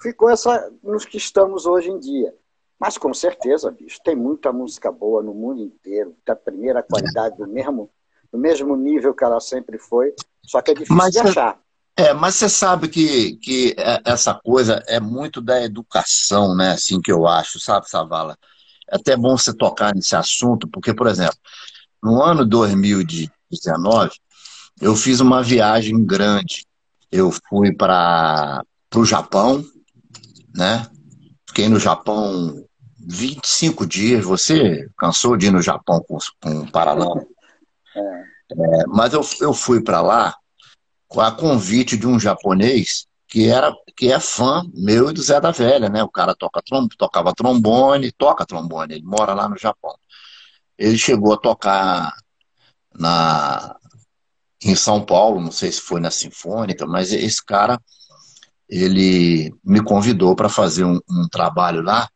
Speaker 1: ficou essa nos que estamos hoje em dia. Mas com certeza, bicho, tem muita música boa no mundo inteiro, da primeira qualidade, do mesmo, do mesmo nível que ela sempre foi, só que é difícil mas, de achar.
Speaker 2: É, mas você sabe que, que é, essa coisa é muito da educação, né? Assim que eu acho, sabe, Savala? É até bom você tocar nesse assunto, porque, por exemplo, no ano 2019, eu fiz uma viagem grande. Eu fui para o Japão, né? Fiquei no Japão 25 dias. Você cansou de ir no Japão com, com um paralelo? É. É, mas eu, eu fui para lá a convite de um japonês que era que é fã meu e do Zé da Velha, né? O cara toca trom, tocava trombone, toca trombone, ele mora lá no Japão. Ele chegou a tocar na em São Paulo, não sei se foi na Sinfônica, mas esse cara ele me convidou para fazer um, um, trabalho lá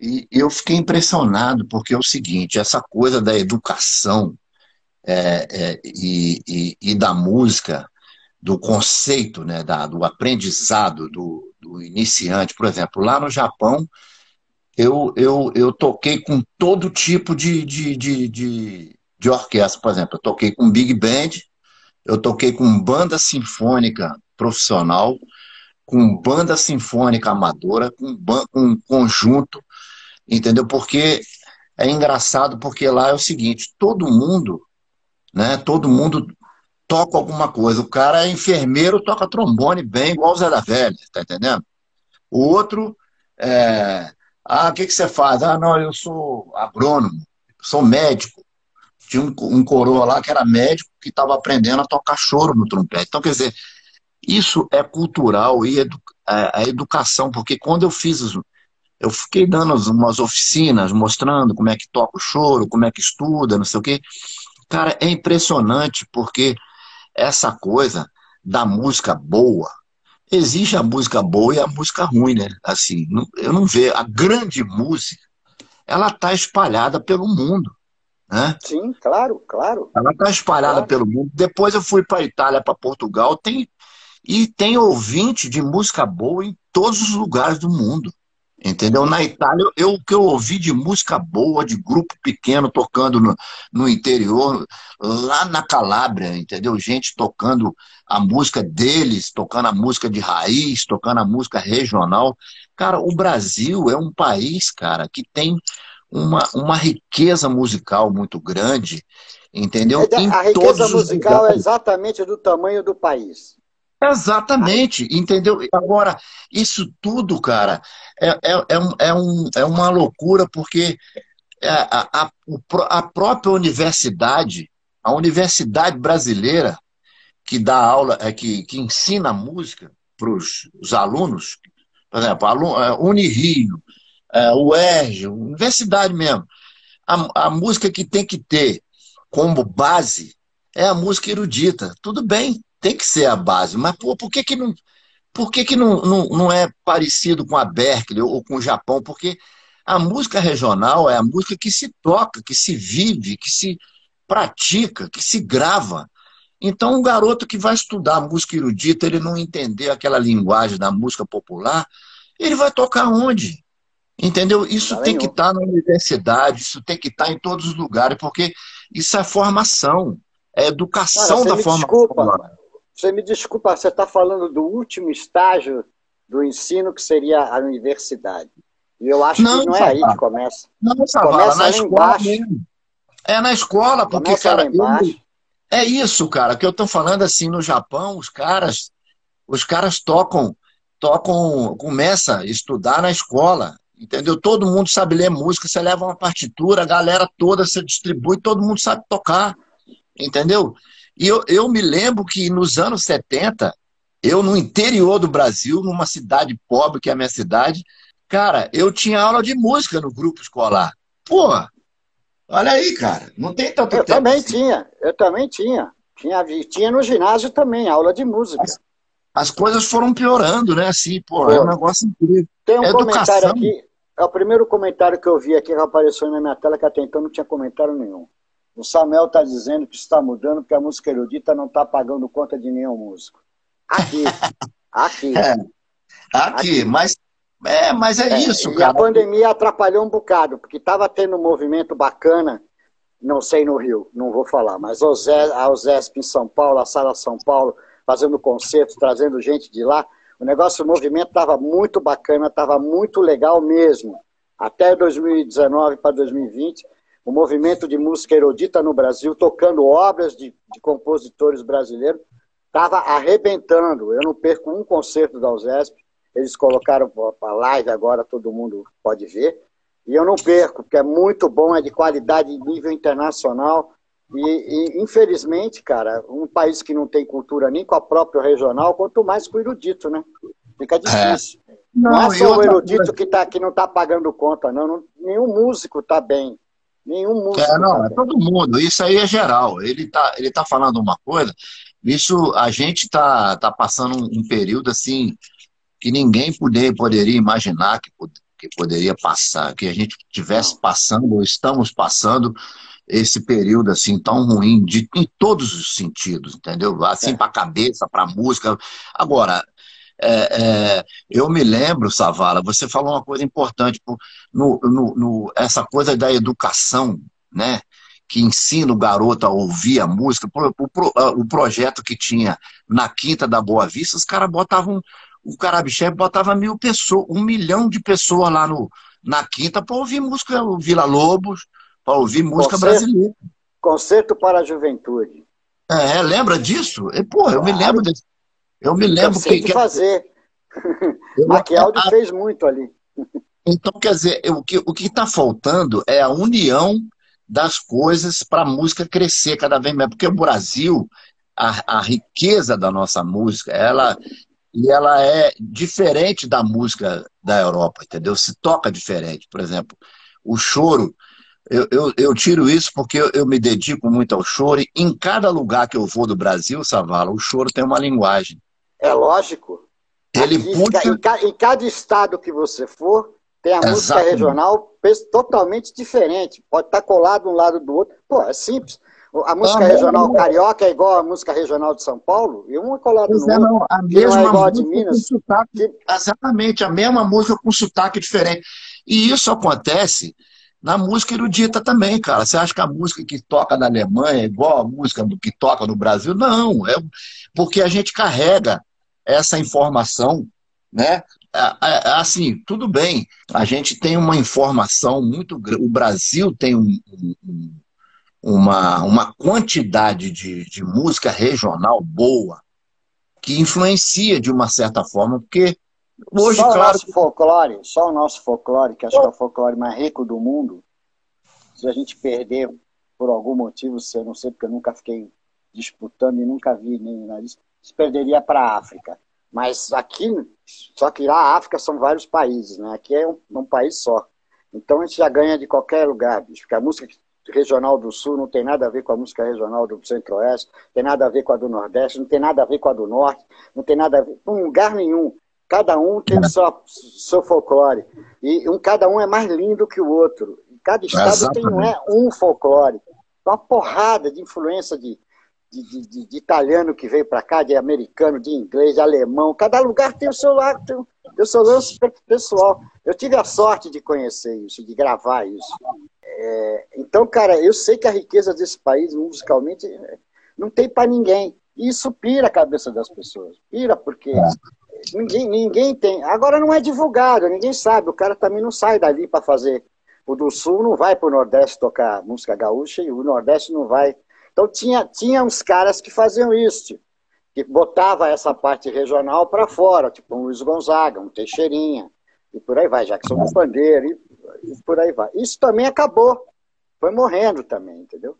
Speaker 2: e eu fiquei impressionado porque é o seguinte, essa coisa da educação é, é, e, e, e, da música, do conceito, né, da, do aprendizado do, do iniciante, por exemplo, lá no Japão eu, eu, eu toquei com todo tipo de, de, de, de, de orquestra, por exemplo, eu toquei com big band, eu toquei com banda sinfônica profissional, com banda sinfônica amadora, com, com conjunto, entendeu? Porque é engraçado, porque lá é o seguinte, todo mundo, né? Todo mundo toca alguma coisa. O cara é enfermeiro, toca trombone bem, igual o Zé da Velha, tá entendendo? O outro, é... ah, o que, que você faz? Ah, não, eu sou agrônomo, sou médico. Tinha um, um coroa lá que era médico que estava aprendendo a tocar choro no trompete. Então, quer dizer, isso é cultural e edu a, a educação, porque quando eu fiz, eu fiquei dando umas oficinas, mostrando como é que toca o choro, como é que estuda, não sei o quê. Cara, é impressionante porque essa coisa da música boa, existe a música boa e a música ruim, né? Assim, eu não vejo. A grande música, ela está espalhada pelo mundo. Né?
Speaker 1: Sim, claro, claro.
Speaker 2: Ela está espalhada claro. pelo mundo. Depois eu fui para a Itália, para Portugal, tem, e tem ouvinte de música boa em todos os lugares do mundo. Entendeu? Na Itália, eu, o que eu ouvi de música boa, de grupo pequeno tocando no, no interior, lá na Calábria, entendeu? Gente tocando a música deles, tocando a música de raiz, tocando a música regional. Cara, o Brasil é um país, cara, que tem uma, uma riqueza musical muito grande, entendeu?
Speaker 1: É, a riqueza musical é exatamente do tamanho do país.
Speaker 2: Exatamente, entendeu? Agora, isso tudo, cara, é, é, é, um, é, um, é uma loucura, porque a, a, a própria universidade, a universidade brasileira, que dá aula, é, que, que ensina música para os alunos, por exemplo, aluno, é, Unirio, é, o ERJ, universidade mesmo, a, a música que tem que ter como base é a música erudita. Tudo bem, tem que ser a base. Mas pô, por que, que, não, por que, que não, não, não é parecido com a Berkeley ou com o Japão? Porque a música regional é a música que se toca, que se vive, que se pratica, que se grava. Então, um garoto que vai estudar música erudita, ele não entender aquela linguagem da música popular, ele vai tocar onde? Entendeu? Isso tem que estar tá na universidade, isso tem que estar tá em todos os lugares, porque isso é formação, é educação Cara, da formação. Desculpa,
Speaker 1: você me desculpa, você está falando do último estágio do ensino, que seria a universidade. E eu acho não, que não é aí que começa.
Speaker 2: Não, começa na escola mesmo. É na escola, porque, começa cara, eu, é isso, cara, que eu estou falando assim, no Japão, os caras, os caras tocam, tocam, começa a estudar na escola, entendeu? Todo mundo sabe ler música, você leva uma partitura, a galera toda se distribui, todo mundo sabe tocar, entendeu? E eu, eu me lembro que nos anos 70, eu no interior do Brasil, numa cidade pobre, que é a minha cidade, cara, eu tinha aula de música no grupo escolar. Porra, olha aí, cara, não tem tanto
Speaker 1: eu
Speaker 2: tempo.
Speaker 1: Eu também assim. tinha, eu também tinha. Tinha, tinha no ginásio também, aula de música.
Speaker 2: As, as coisas foram piorando, né? Assim, pô, é um negócio incrível.
Speaker 1: Tem um é comentário aqui, é o primeiro comentário que eu vi aqui que apareceu na minha tela, que até então não tinha comentário nenhum. O Samuel está dizendo que está mudando porque a música erudita não está pagando conta de nenhum músico. Aqui. Aqui.
Speaker 2: É, aqui, aqui, mas é, mas é, é isso,
Speaker 1: e
Speaker 2: cara.
Speaker 1: A pandemia atrapalhou um bocado, porque estava tendo um movimento bacana, não sei no Rio, não vou falar, mas a USESP em São Paulo, a Sala São Paulo, fazendo concertos, trazendo gente de lá. O negócio, o movimento estava muito bacana, estava muito legal mesmo. Até 2019 para 2020, o movimento de música erudita no Brasil, tocando obras de, de compositores brasileiros, estava arrebentando. Eu não perco um concerto da USESP. Eles colocaram para live agora, todo mundo pode ver. E eu não perco, porque é muito bom, é de qualidade nível internacional. E, e, infelizmente, cara, um país que não tem cultura nem com a própria regional, quanto mais com o erudito, né? Fica difícil. É. Não, não, é só o erudito que, tá, que não está pagando conta, não. não nenhum músico está bem. Nenhum músico.
Speaker 2: É, não, tá é todo mundo. Isso aí é geral. Ele está ele tá falando uma coisa. Isso, a gente está tá passando um, um, período assim que ninguém poder, poderia imaginar que, que poderia passar, que a gente estivesse passando, ou estamos passando esse período assim tão ruim de, em todos os sentidos, entendeu? Assim, é. para a cabeça, para a música. Agora, é, é, eu me lembro, Savala, você falou uma coisa importante, no, no, no, essa coisa da educação, né? Que ensina o garoto a ouvir a música. O, o, o projeto que tinha na Quinta da Boa Vista, os caras botavam, o Carabiché botava mil pessoas, um milhão de pessoas lá no, na Quinta para ouvir música, o Vila Lobos, para ouvir música concerto, brasileira.
Speaker 1: Concerto para a Juventude.
Speaker 2: É, lembra disso? E, pô, eu me lembro desse. Eu me lembro
Speaker 1: eu que. que fazer. Eu, Maquialdi a, fez muito ali.
Speaker 2: Então, quer dizer, o que o está faltando é a união das coisas para a música crescer cada vez mais. Porque o Brasil, a, a riqueza da nossa música, ela, e ela é diferente da música da Europa, entendeu? Se toca diferente. Por exemplo, o choro eu, eu, eu, tiro isso porque eu, eu, me dedico muito ao choro e em cada lugar que eu vou do Brasil, Savala, o choro tem uma linguagem.
Speaker 1: É lógico.
Speaker 2: Ele Aqui, puxa...
Speaker 1: em, em, cada estado que você for, tem a Exatamente. música regional totalmente diferente. Pode estar colado um lado do outro. Pô, é simples. A música ah, regional não, carioca é igual à música regional de São Paulo, e uma é colada no é, outro.
Speaker 2: A mesma não é igual a de Minas. Sotaque, que... Exatamente, a mesma música com sotaque diferente. E isso acontece na música erudita também, cara. Você acha que a música que toca na Alemanha é igual a música que toca no Brasil? Não, é porque a gente carrega essa informação, né? Assim, tudo bem, a gente tem uma informação muito grande. O Brasil tem um, um, uma, uma quantidade de, de música regional boa que influencia de uma certa forma, porque
Speaker 1: Hoje, só claro... o nosso folclore, só o nosso folclore, que acho que é o folclore mais rico do mundo, se a gente perder por algum motivo, se eu não sei, porque eu nunca fiquei disputando e nunca vi nem nada disso, se perderia para a África. Mas aqui, só que lá a África são vários países, né? Aqui é um, um país só. Então a gente já ganha de qualquer lugar, bicho, porque a música regional do Sul não tem nada a ver com a música regional do Centro-Oeste, tem nada a ver com a do Nordeste, não tem nada a ver com a do Norte, não tem nada a ver com lugar nenhum. Cada um tem o seu, seu folclore. E um, cada um é mais lindo que o outro. Cada estado Exatamente. tem não é, um folclore. Uma porrada de influência de, de, de, de italiano que veio para cá, de americano, de inglês, de alemão. Cada lugar tem o seu lado, tem, o seu lance pessoal. Eu tive a sorte de conhecer isso, de gravar isso. É, então, cara, eu sei que a riqueza desse país, musicalmente, não tem para ninguém. E isso pira a cabeça das pessoas. Pira porque. Ninguém, ninguém tem. Agora não é divulgado, ninguém sabe. O cara também não sai dali para fazer. O do Sul não vai para o Nordeste tocar música gaúcha e o Nordeste não vai. Então tinha, tinha uns caras que faziam isso, que botava essa parte regional para fora, tipo um Luiz Gonzaga, um Teixeirinha, e por aí vai, Jackson do Pandeiro, e, e por aí vai. Isso também acabou. Foi morrendo também, entendeu?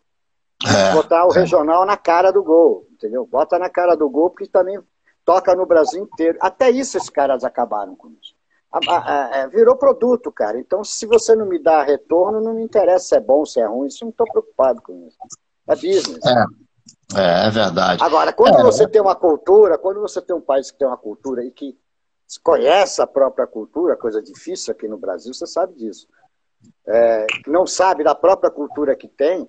Speaker 1: É, Botar o regional na cara do gol, entendeu? Bota na cara do gol, porque também toca no Brasil inteiro. Até isso esses caras acabaram com isso. É, virou produto, cara. Então, se você não me dá retorno, não me interessa se é bom, se é ruim. Isso não estou preocupado com isso. É business.
Speaker 2: É, é, é verdade.
Speaker 1: Agora, quando é. você tem uma cultura, quando você tem um país que tem uma cultura e que conhece a própria cultura, coisa difícil aqui no Brasil, você sabe disso. É, não sabe da própria cultura que tem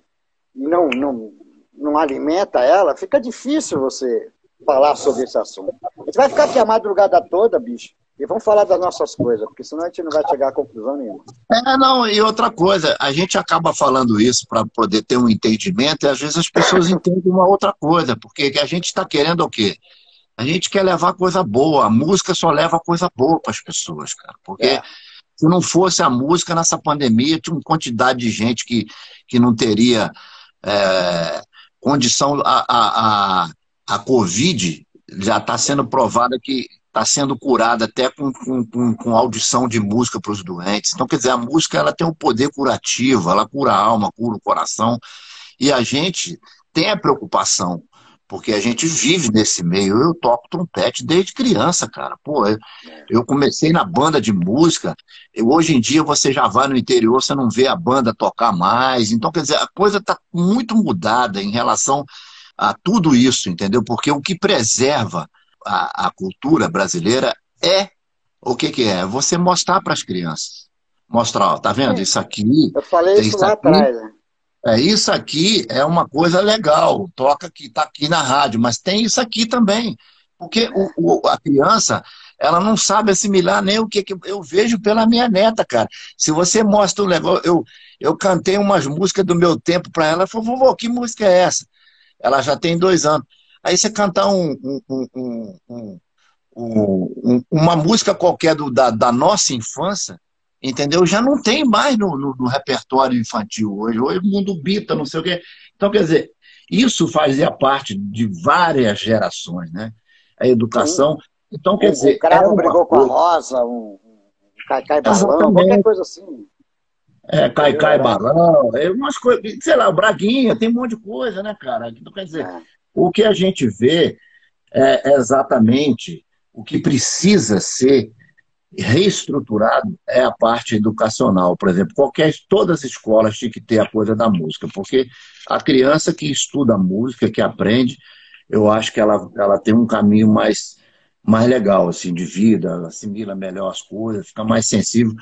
Speaker 1: e não, não, não alimenta ela, fica difícil você falar sobre esse assunto. A gente vai ficar aqui a madrugada toda, bicho, E vamos falar das nossas coisas, porque senão a gente não vai chegar a conclusão nenhuma.
Speaker 2: É, não, e outra coisa, a gente acaba falando isso para poder ter um entendimento, e às vezes as pessoas entendem uma outra coisa, porque a gente está querendo o quê? A gente quer levar coisa boa, a música só leva coisa boa para as pessoas, cara. Porque é. se não fosse a música nessa pandemia, tinha uma quantidade de gente que, que não teria é, condição. A, a, a, a Covid já está sendo provada que está sendo curada até com, com, com audição de música para os doentes. Então, quer dizer, a música ela tem um poder curativo, ela cura a alma, cura o coração. E a gente tem a preocupação, porque a gente vive nesse meio. Eu toco trompete desde criança, cara. Pô, eu, eu comecei na banda de música. Eu, hoje em dia você já vai no interior, você não vê a banda tocar mais. Então, quer dizer, a coisa está muito mudada em relação a tudo isso, entendeu? Porque o que preserva a, a cultura brasileira é o que, que é? Você mostrar para as crianças. Mostrar, ó, tá vendo? Isso aqui.
Speaker 1: Eu falei isso, lá aqui, atrás, né?
Speaker 2: É, isso aqui é uma coisa legal, toca que está aqui na rádio, mas tem isso aqui também. Porque o, o, a criança, ela não sabe assimilar nem o que, que eu vejo pela minha neta, cara. Se você mostra um negócio, eu, eu cantei umas músicas do meu tempo para ela, ela falou, vovô, que música é essa? Ela já tem dois anos. Aí você cantar um, um, um, uma música qualquer do, da, da, nossa infância, entendeu? Já não tem mais no, no, no, repertório infantil hoje. Hoje o mundo bita, não sei o quê. Então, quer dizer, isso fazia parte de várias gerações, né? A educação. Então, quer dizer.
Speaker 1: O cara não brigou com a Rosa, um, Caicai Balão, qualquer coisa assim.
Speaker 2: É, Caicai Balão, é umas coisas, sei lá, o Braguinha, tem um monte de coisa, né, cara? Então, quer dizer, é. O que a gente vê é exatamente o que precisa ser reestruturado é a parte educacional. Por exemplo, qualquer, todas as escolas tinham que ter a coisa da música, porque a criança que estuda música, que aprende, eu acho que ela, ela tem um caminho mais, mais legal assim, de vida, assimila melhor as coisas, fica mais sensível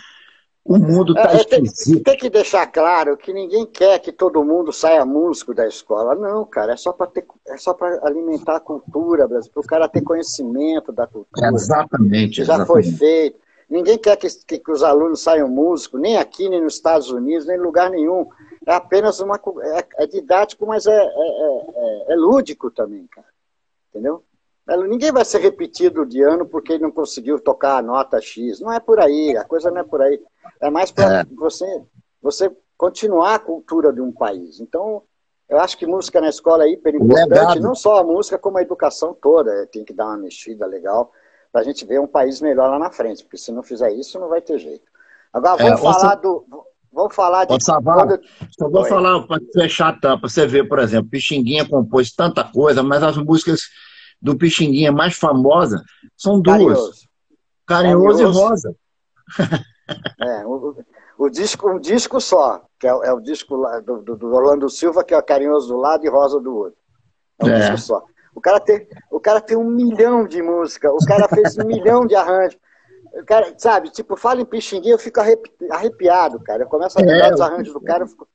Speaker 2: o mundo está é, esquisito.
Speaker 1: Tem, tem, que deixar claro que ninguém quer que todo mundo saia músico da escola. Não, cara, é só para é só alimentar a cultura, para o cara ter conhecimento da cultura.
Speaker 2: exatamente.
Speaker 1: Que já
Speaker 2: exatamente.
Speaker 1: foi feito. Ninguém quer que, que, que, os alunos saiam músicos, nem aqui, nem nos Estados Unidos, nem em lugar nenhum. É apenas uma. É, é didático, mas é, é, é, é lúdico também, cara. Entendeu? Ninguém vai ser repetido de ano porque ele não conseguiu tocar a nota X. Não é por aí, a coisa não é por aí. É mais para é. você, você continuar a cultura de um país. Então, eu acho que música na escola é hiper importante, não só a música, como a educação toda. Tem que dar uma mexida legal para a gente ver um país melhor lá na frente, porque se não fizer isso, não vai ter jeito. Agora, vamos é, falar do. Vamos falar de.
Speaker 2: Quando... Só vou Oi. falar para fechar a tampa. Você vê, por exemplo, Pixinguinha compôs tanta coisa, mas as músicas do Pixinguinha mais famosa são duas. Carinhoso, Carinhoso, e Rosa.
Speaker 1: É, o, o, disco, um disco só, que é, é o disco do, do, do, Orlando Silva, que é Carinhoso do lado e Rosa do outro. É um é. disco só. O cara, tem, o cara tem um milhão de música, o cara fez um milhão de arranjos. O cara, sabe, tipo, fala em Pixinguinha, eu fico arrepiado, cara. Eu começo a lembrar é, dos arranjos do cara, eu fico,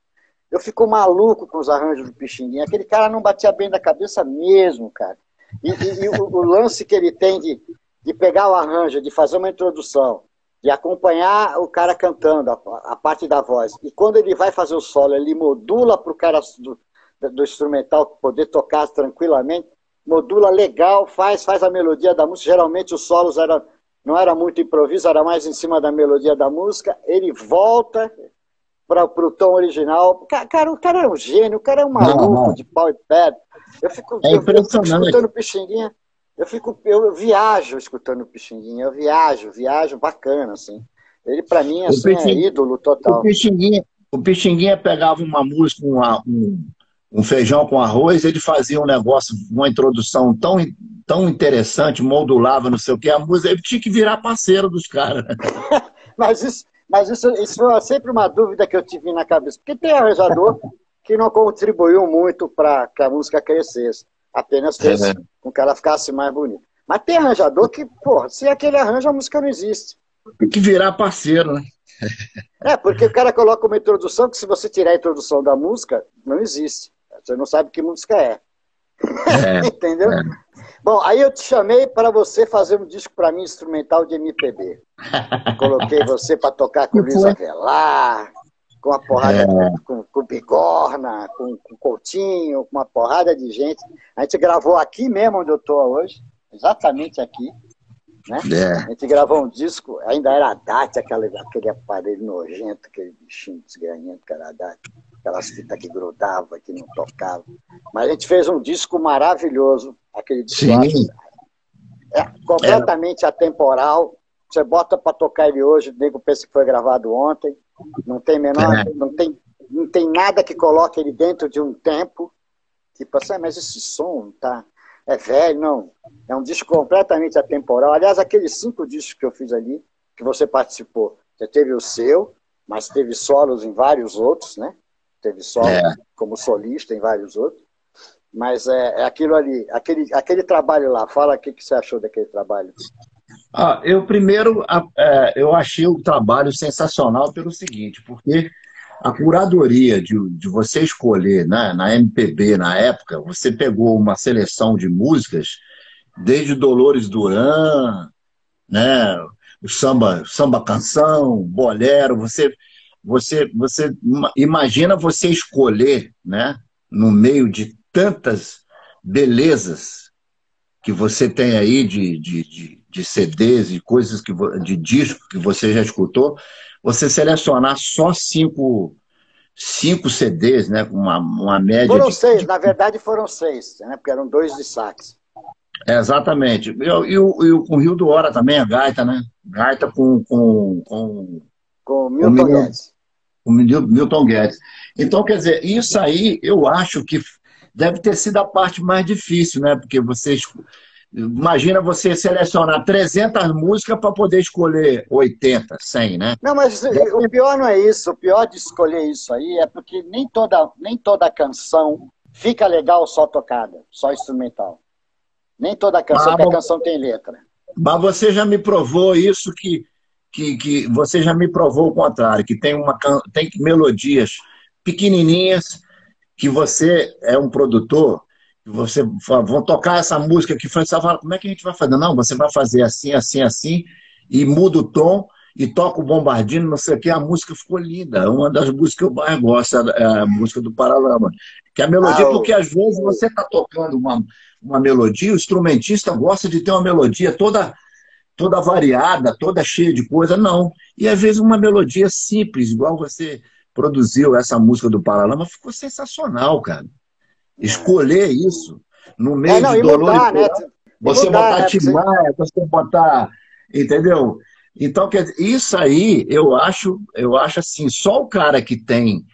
Speaker 1: eu fico maluco com os arranjos do Pixinguinha. Aquele cara não batia bem da cabeça mesmo, cara. E, e, e o, o, lance que ele tem de, de pegar o arranjo, de fazer uma introdução, de acompanhar o cara cantando, a, a, parte da voz. E quando ele vai fazer o solo, ele modula para o cara do, do, instrumental poder tocar tranquilamente, modula legal, faz, faz a melodia da música. Geralmente os solos era, não era muito improviso, era mais em cima da melodia da música. Ele volta para o tom original. Cara, o cara é um gênio, o cara é um maluco não, não. de pau e pedra. Eu fico,
Speaker 2: é impressionante. Eu fico
Speaker 1: escutando Pixinguinha, eu fico, eu viajo escutando Pixinguinha, eu viajo, viajo bacana, assim. Ele, para mim, assim, é ídolo total.
Speaker 2: O Pixinguinha, o Pixinguinha pegava uma música, uma, um, um feijão com arroz, ele fazia um negócio, uma introdução tão, tão interessante, modulava, não sei o que, a música, ele tinha que virar parceiro dos caras.
Speaker 1: mas isso, mas isso, isso foi sempre uma dúvida que eu tive na cabeça, porque tem arranjador que não contribuiu muito para que a música crescesse. Apenas fez é. com que ela ficasse mais bonita. Mas tem arranjador que, porra, se aquele arranjo, a música não existe.
Speaker 2: Tem que virar parceiro, né?
Speaker 1: É, porque o cara coloca uma introdução que se você tirar a introdução da música, não existe. Você não sabe que música é. é Entendeu? É. Bom, aí eu te chamei para você fazer um disco para mim instrumental de MPB. Coloquei você para tocar com o Luiz Avelar, com uma porrada, é. com, com Bigorna, com, com Coutinho, com uma porrada de gente. A gente gravou aqui mesmo onde eu estou hoje, exatamente aqui. Né? É. A gente gravou um disco, ainda era a DAT, aquele, aquele aparelho nojento, aquele bichinho desgranhento que era a DAT, aquelas fitas que grudava, que não tocava. Mas a gente fez um disco maravilhoso, aquele disco
Speaker 2: Sim.
Speaker 1: é completamente é. atemporal. Você bota para tocar ele hoje, o nego pensa que foi gravado ontem. Não tem menor, é. não tem, não tem nada que coloque ele dentro de um tempo. Tipo assim, mas esse som tá é velho, não. É um disco completamente atemporal. Aliás, aqueles cinco discos que eu fiz ali, que você participou, você teve o seu, mas teve solos em vários outros, né? Teve solo é. como solista em vários outros. Mas é, é, aquilo ali, aquele, aquele trabalho lá. Fala o que, que você achou daquele trabalho.
Speaker 2: Ah, eu primeiro é, eu achei o trabalho sensacional pelo seguinte, porque a curadoria de, de você escolher né, na MPB na época, você pegou uma seleção de músicas, desde Dolores Duran, né, o samba, samba canção, bolero, você, você, você imagina você escolher, né, no meio de tantas belezas que você tem aí de, de, de, de CDs e coisas que de disco que você já escutou, você selecionar só cinco, cinco CDs, né? Uma, uma média.
Speaker 1: Foram
Speaker 2: de...
Speaker 1: seis, na verdade foram seis, né? Porque eram dois de sax.
Speaker 2: É, exatamente. E, e, e, o, com o Rio do Hora também, a gaita, né? Gaita com. Com, com,
Speaker 1: com Milton com Guedes.
Speaker 2: Com Milton Guedes. Então, quer dizer, isso aí eu acho que deve ter sido a parte mais difícil, né? Porque vocês Imagina você selecionar 300 músicas para poder escolher 80, 100, né?
Speaker 1: Não, mas o pior não é isso. O pior de escolher isso aí é porque nem toda, nem toda canção fica legal só tocada, só instrumental. Nem toda canção, mas, a canção tem letra.
Speaker 2: Mas você já me provou isso que, que, que você já me provou o contrário, que tem, uma, tem melodias pequenininhas, que você é um produtor você vão tocar essa música que você fala, como é que a gente vai fazer? Não, você vai fazer assim, assim, assim, e muda o tom e toca o bombardino, não sei o que, a música ficou linda. É uma das músicas que eu mais gosto é a música do Paralama. Que é a melodia, ah, porque às vezes você está tocando uma, uma melodia, o instrumentista gosta de ter uma melodia toda toda variada, toda cheia de coisa, não. E às vezes uma melodia simples, igual você produziu essa música do Paralama, ficou sensacional, cara escolher isso no meio é, não, de dolor mudar, e né? você mudar, botar né? Timaya, você botar, entendeu? Então, isso aí, eu acho, eu acho assim, só o cara que tem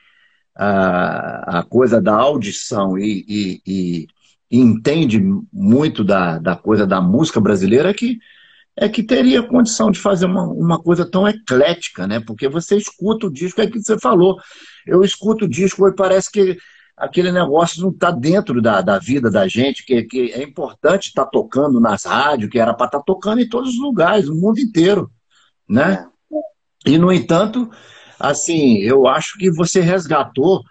Speaker 2: a, a coisa da audição e, e, e, e entende muito da, da coisa da música brasileira é que, é que teria condição de fazer uma, uma coisa tão eclética, né? Porque você escuta o disco, é que você falou. Eu escuto o disco e parece que aquele negócio não está dentro da, da vida da gente, que, que é importante estar tá tocando nas rádios, que era para estar tá tocando em todos os lugares, no mundo inteiro, né? É. E, no entanto, assim, eu acho que você resgatou,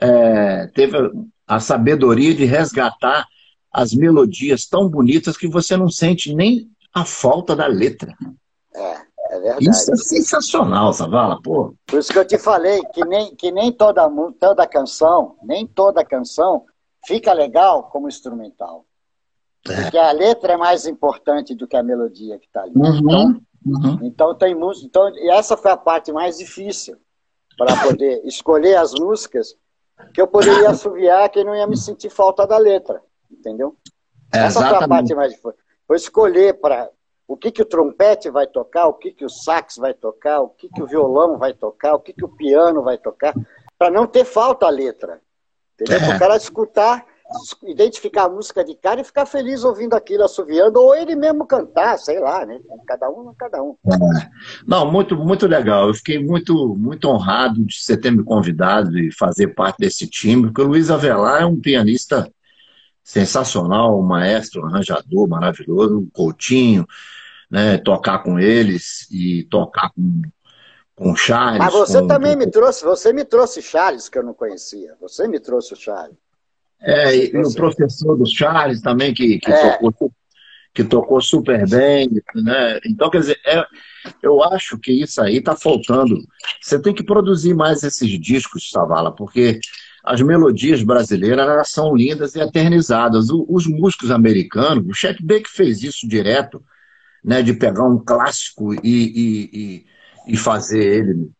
Speaker 2: é, teve a sabedoria de resgatar as melodias tão bonitas que você não sente nem a falta da letra.
Speaker 1: É. É verdade.
Speaker 2: Isso é sensacional, Savala, pô.
Speaker 1: Por isso que eu te falei que nem, que nem toda, toda canção, nem toda canção fica legal como instrumental. É. Porque a letra é mais importante do que a melodia que está ali.
Speaker 2: Uhum, então, uhum.
Speaker 1: então tem música. Então, e essa foi a parte mais difícil para poder escolher as músicas que eu poderia assoviar que não ia me sentir falta da letra. Entendeu?
Speaker 2: É, essa
Speaker 1: foi a parte mais difícil. Foi escolher para o que, que o trompete vai tocar, o que, que o sax vai tocar, o que, que o violão vai tocar, o que, que o piano vai tocar, para não ter falta a letra. Entendeu? É. Para o cara escutar, identificar a música de cara e ficar feliz ouvindo aquilo assoviando, ou ele mesmo cantar, sei lá, né? Cada um, cada um.
Speaker 2: É. Não, muito, muito legal. Eu fiquei muito, muito honrado de você ter me convidado e fazer parte desse time, porque o Luiz Avelar é um pianista sensacional, um maestro, um arranjador maravilhoso, um Coutinho, né, tocar com eles e tocar com, com Charles.
Speaker 1: Mas você
Speaker 2: com,
Speaker 1: também
Speaker 2: com...
Speaker 1: me trouxe, você me trouxe Charles que eu não conhecia. Você me trouxe o Charles.
Speaker 2: É, e, o professor do Charles também, que, que, é. tocou, que tocou super bem, né? Então, quer dizer, é, eu acho que isso aí está faltando. Você tem que produzir mais esses discos, Savala, porque as melodias brasileiras são lindas e eternizadas. Os músicos americanos, o Chet Baker fez isso direto, né, de pegar um clássico e, e, e, e fazer ele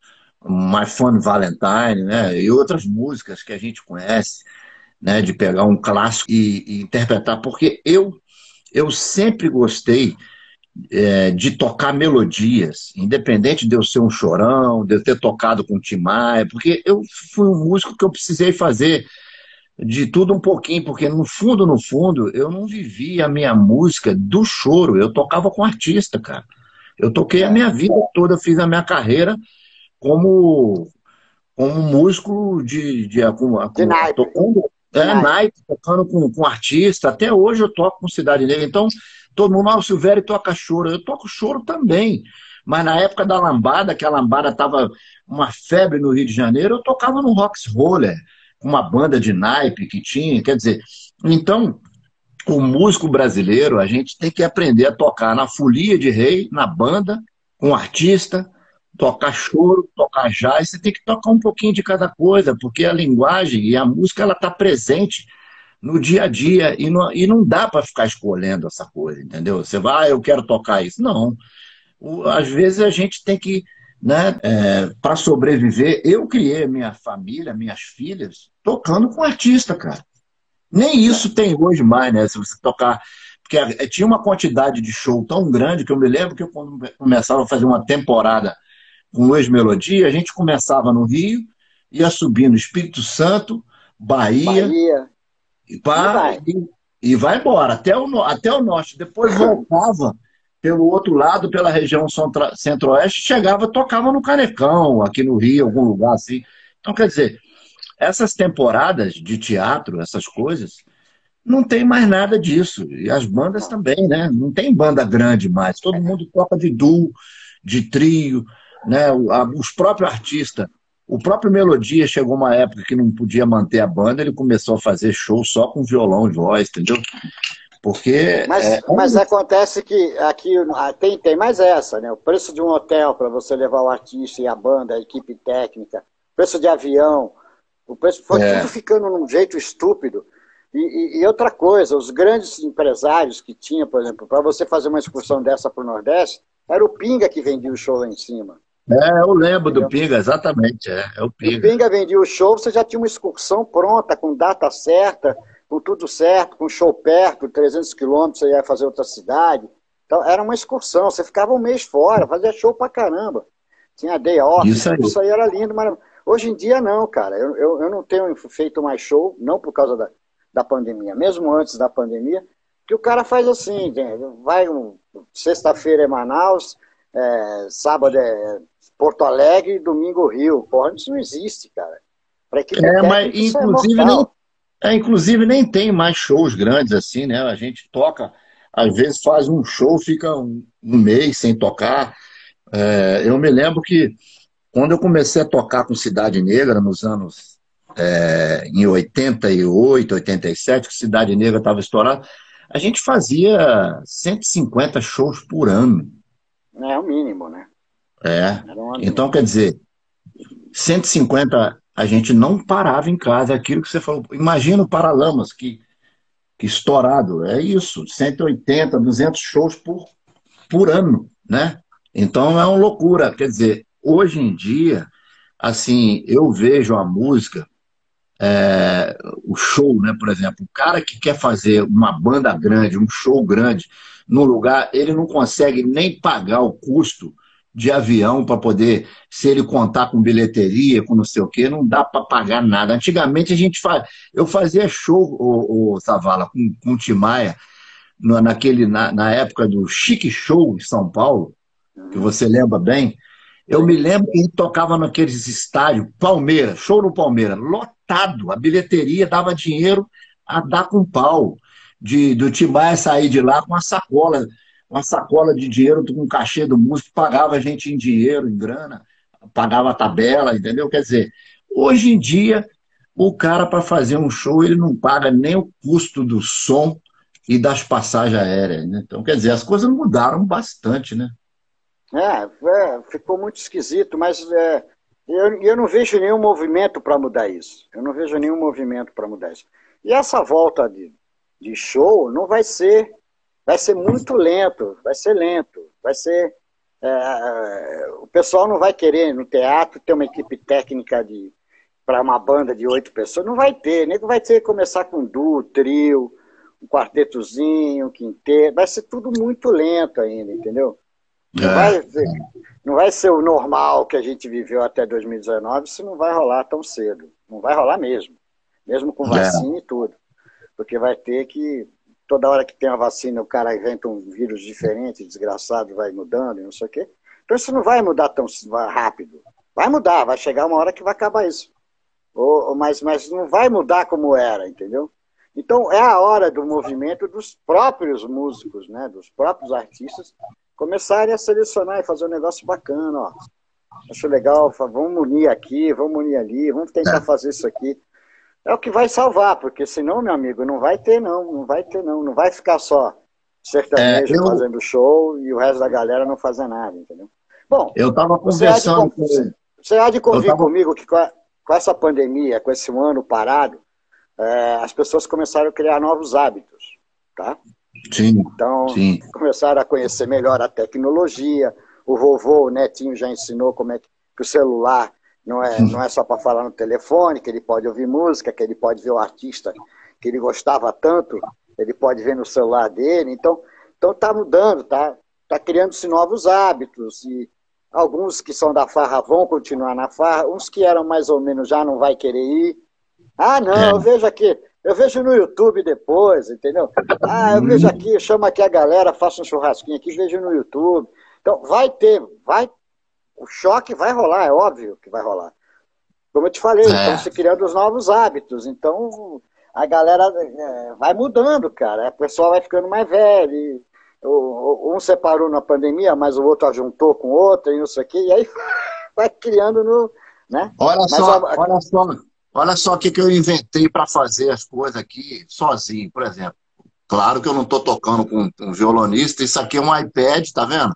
Speaker 2: My Fun Valentine, né, e outras músicas que a gente conhece, né, de pegar um clássico e, e interpretar, porque eu eu sempre gostei é, de tocar melodias, independente de eu ser um chorão, de eu ter tocado com o Tim Maia, porque eu fui um músico que eu precisei fazer de tudo um pouquinho, porque no fundo, no fundo, eu não vivia a minha música do choro, eu tocava com artista, cara. Eu toquei a minha vida toda, fiz a minha carreira como, como músico de, de, com, de naipe. Tocando, é, naipe, tocando com, com artista. Até hoje eu toco com Cidade Negra. Então, Todo mundo, ah, o Silvério toca choro. Eu toco choro também. Mas na época da lambada, que a lambada estava uma febre no Rio de Janeiro, eu tocava no Rocks Roller, uma banda de naipe que tinha. Quer dizer, então, o músico brasileiro, a gente tem que aprender a tocar na folia de rei, na banda, com artista, tocar choro, tocar jazz, você tem que tocar um pouquinho de cada coisa, porque a linguagem e a música ela está presente no dia a dia e não, e não dá para ficar escolhendo essa coisa, entendeu? Você vai, ah, eu quero tocar isso. Não. O, às vezes a gente tem que, né, é, para sobreviver, eu criei minha família, minhas filhas, tocando com artista, cara. Nem isso tem hoje mais, né? Se você tocar. Porque é, tinha uma quantidade de show tão grande que eu me lembro que eu, quando começava a fazer uma temporada com Luiz Melodia, a gente começava no Rio, ia subindo Espírito Santo, Bahia, Bahia. E, pá, e, vai. E, e, vai embora, até o, até o norte. Depois voltava pelo outro lado, pela região centro-oeste, chegava, tocava no Canecão, aqui no Rio, algum lugar assim. Então, quer dizer, essas temporadas de teatro, essas coisas, não tem mais nada disso. E as bandas também, né? Não tem banda grande mais. Todo mundo toca de duo, de trio, né? Os próprios artistas o próprio Melodia chegou uma época que não podia manter a banda, ele começou a fazer show só com violão e voz, entendeu? Porque.
Speaker 1: Mas, é... mas acontece que aqui ah, tem, tem mais essa, né? O preço de um hotel para você levar o artista e a banda, a equipe técnica, preço de avião, o preço foi é. tudo ficando num jeito estúpido. E, e, e, outra coisa, os grandes empresários que tinha, por exemplo, para você fazer uma excursão dessa para o Nordeste, era o Pinga que vendia o show lá em cima.
Speaker 2: É, eu lembro do Pinga, exatamente. É, é o Pinga.
Speaker 1: O Pinga vendia o show, você já tinha uma excursão pronta, com data certa, com tudo certo, com show perto, 300 quilômetros, você ia fazer outra cidade. Então, era uma excursão, você ficava um mês fora, fazia show pra caramba. Tinha day off, isso aí, isso aí era lindo, mas hoje em dia não, cara. Eu, eu, eu não tenho feito mais show, não por causa da, da pandemia, mesmo antes da pandemia, que o cara faz assim, vai um, sexta-feira é Manaus, é, sábado é Porto Alegre, domingo Rio. Porra, isso não existe, cara.
Speaker 2: Pra equipe é, mas é inclusive, é nem, é, inclusive nem tem mais shows grandes assim, né? A gente toca, às vezes faz um show, fica um, um mês sem tocar. É, eu me lembro que quando eu comecei a tocar com Cidade Negra, nos anos é, em 88, 87, que Cidade Negra estava estourada, a gente fazia 150 shows por ano.
Speaker 1: É o mínimo, né?
Speaker 2: É. Então, quer dizer, 150 a gente não parava em casa, aquilo que você falou. Imagina o Paralamas, que, que estourado. É isso, 180, 200 shows por, por ano, né? Então é uma loucura. Quer dizer, hoje em dia, assim, eu vejo a música, é, o show, né, por exemplo, o cara que quer fazer uma banda grande, um show grande, no lugar, ele não consegue nem pagar o custo de avião para poder, se ele contar com bilheteria, com não sei o quê, não dá para pagar nada. Antigamente a gente faz, eu fazia show, o, o Zavala, com, com o Timaya, naquele, na, na época do Chique Show em São Paulo, que você lembra bem. Eu me lembro que ele tocava naqueles estádios, Palmeiras, show no Palmeiras, lotado. A bilheteria dava dinheiro a dar com pau. De, do Timaya sair de lá com uma sacola uma sacola de dinheiro com um cachê do músico, pagava a gente em dinheiro, em grana, pagava a tabela, entendeu? Quer dizer, hoje em dia, o cara, para fazer um show, ele não paga nem o custo do som e das passagens aéreas. Né? Então, quer dizer, as coisas mudaram bastante, né?
Speaker 1: É, é ficou muito esquisito, mas é, eu, eu não vejo nenhum movimento para mudar isso. Eu não vejo nenhum movimento para mudar isso. E essa volta de, de show não vai ser, vai ser muito lento, vai ser lento, vai ser é, o pessoal não vai querer no teatro ter uma equipe técnica de para uma banda de oito pessoas, não vai ter, nem vai ter que começar com duo, trio, um quartetozinho, um quinteto, vai ser tudo muito lento ainda, entendeu? Não, é. vai, não vai ser o normal que a gente viveu até 2019, isso não vai rolar tão cedo. Não vai rolar mesmo. Mesmo com é. vacina e tudo. Porque vai ter que. Toda hora que tem a vacina, o cara inventa um vírus diferente, desgraçado, vai mudando e não sei o quê. Então isso não vai mudar tão rápido. Vai mudar, vai chegar uma hora que vai acabar isso. Ou, mas, mas não vai mudar como era, entendeu? Então é a hora do movimento dos próprios músicos, né, dos próprios artistas, começarem a selecionar e fazer um negócio bacana, ó. Acho legal, vamos unir aqui, vamos unir ali, vamos tentar é. fazer isso aqui. É o que vai salvar, porque senão, meu amigo, não vai ter não, não vai ter não, não vai ficar só sertanejo é, eu... fazendo show e o resto da galera não fazer nada, entendeu?
Speaker 2: Bom, eu estava conversando
Speaker 1: você há de, você há de convir tava... comigo que com, a, com, essa pandemia, com esse ano parado, é, as pessoas começaram a criar novos hábitos, tá?
Speaker 2: Sim,
Speaker 1: então,
Speaker 2: sim.
Speaker 1: começaram a conhecer melhor a tecnologia. O vovô, o netinho já ensinou como é que o celular não é, não é só para falar no telefone, que ele pode ouvir música, que ele pode ver o artista que ele gostava tanto, ele pode ver no celular dele. Então, então tá mudando, tá, tá criando-se novos hábitos e alguns que são da farra vão continuar na farra, uns que eram mais ou menos já não vai querer ir. Ah, não, é. eu vejo aqui, eu vejo no YouTube depois, entendeu? Ah, eu vejo aqui, chamo aqui a galera, faço um churrasquinho aqui, vejo no YouTube. Então, vai ter, vai, o choque vai rolar, é óbvio que vai rolar. Como eu te falei, é. estão se criando os novos hábitos, então a galera é, vai mudando, cara. O pessoal vai ficando mais velho. um separou na pandemia, mas o outro ajuntou com o outro, e não sei o quê, e aí vai criando no. Né?
Speaker 2: Olha mas só, a... olha só, Olha só o que, que eu inventei para fazer as coisas aqui sozinho, por exemplo. Claro que eu não estou tocando com um violonista, isso aqui é um iPad, tá vendo?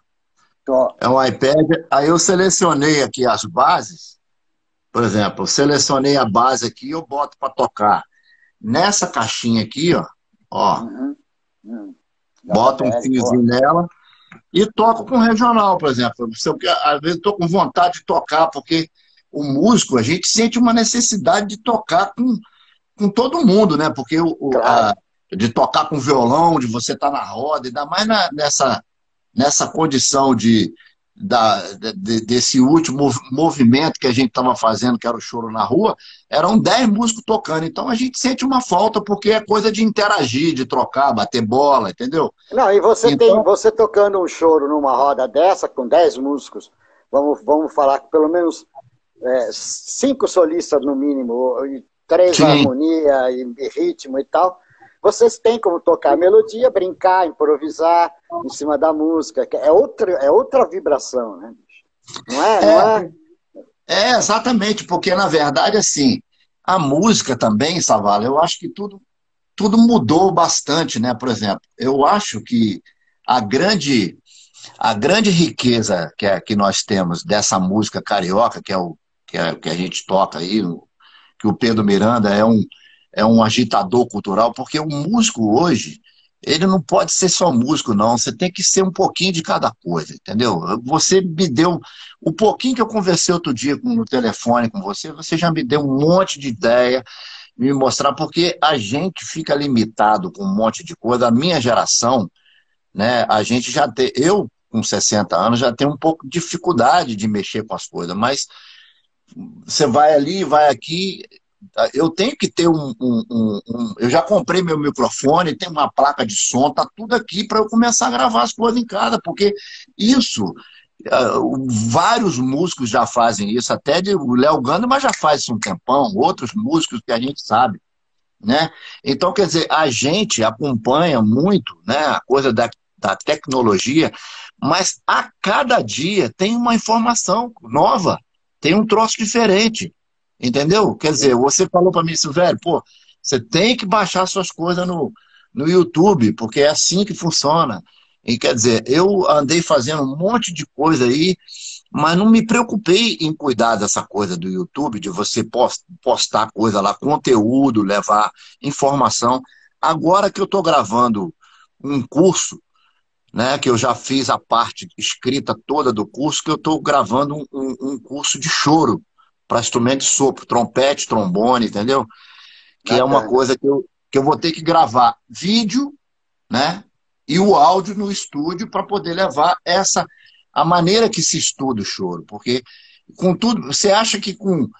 Speaker 2: Tô. É um iPad. Aí eu selecionei aqui as bases. Por exemplo, selecionei a base aqui e eu boto para tocar. Nessa caixinha aqui, ó, ó uhum. Uhum. boto um fiozinho nela e toco com regional, por exemplo. Eu, às vezes estou com vontade de tocar, porque o músico, a gente sente uma necessidade de tocar com, com todo mundo, né? Porque o, claro. a, de tocar com violão, de você estar tá na roda, ainda mais na, nessa, nessa condição de, da, de, desse último movimento que a gente estava fazendo, que era o choro na rua, eram 10 músicos tocando. Então a gente sente uma falta, porque é coisa de interagir, de trocar, bater bola, entendeu?
Speaker 1: Não, e você então... tem você tocando um choro numa roda dessa, com 10 músicos, vamos, vamos falar que pelo menos é, cinco solistas no mínimo, e três Sim. harmonia e, e ritmo e tal, vocês têm como tocar melodia, brincar, improvisar em cima da música, é outra, é outra vibração, né? Não é? Não é,
Speaker 2: é, é exatamente, porque na verdade, assim, a música também, Savala, eu acho que tudo, tudo mudou bastante, né? Por exemplo, eu acho que a grande, a grande riqueza que, é, que nós temos dessa música carioca, que é o, que, é, que a gente toca aí, que o Pedro Miranda é um, é um agitador cultural, porque o músico hoje, ele não pode ser só músico, não. Você tem que ser um pouquinho de cada coisa, entendeu? Você me deu. O pouquinho que eu conversei outro dia no telefone com você, você já me deu um monte de ideia, me mostrar, porque a gente fica limitado com um monte de coisa. A minha geração, né, a gente já tem. Eu, com 60 anos, já tenho um pouco de dificuldade de mexer com as coisas, mas você vai ali, vai aqui. Eu tenho que ter um, um, um, um, Eu já comprei meu microfone, tem uma placa de som, tá tudo aqui para eu começar a gravar as coisas em casa, porque isso. Uh, vários músicos já fazem isso, até de, o Léo Gandama já faz isso um tempão, outros músicos que a gente sabe. Né? Então, quer dizer, a gente acompanha muito né, a coisa da, da tecnologia, mas a cada dia tem uma informação nova tem um troço diferente. Entendeu? Quer dizer, você falou para mim isso, velho, pô, você tem que baixar suas coisas no, no YouTube, porque é assim que funciona. E quer dizer, eu andei fazendo um monte de coisa aí, mas não me preocupei em cuidar dessa coisa do YouTube, de você postar coisa lá, conteúdo, levar informação. Agora que eu estou gravando um curso, né, que eu já fiz a parte escrita toda do curso, que eu estou gravando um, um, um, curso de choro para instrumento de sopro, trompete, trombone, entendeu? Que é uma coisa que eu, que eu vou ter que gravar vídeo, né, e o áudio no estúdio para poder levar essa a maneira que se estuda o choro, porque com tudo, você acha que com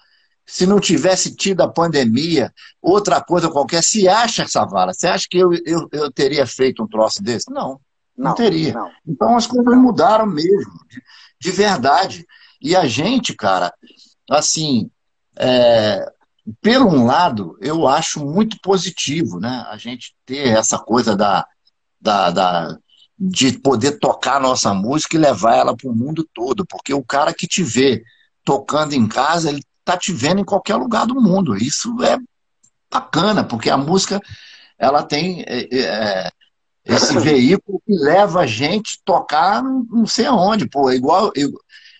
Speaker 2: se não tivesse tido a pandemia, outra coisa qualquer, se acha essa vara, você acha que eu, eu, eu teria feito um troço desse? Não, não, não teria. Não. Então as coisas mudaram mesmo, de, de, verdade. E a gente, cara, assim, é, pelo um lado, eu acho muito positivo, né? A gente ter essa coisa da, da, da, de poder tocar a nossa música e levar ela para o mundo todo, porque o cara que te vê tocando em casa, ele tá te vendo em qualquer lugar do mundo. Isso é bacana, porque a música ela tem é, é, é esse veículo que leva a gente a tocar não sei aonde, pô, igual eu,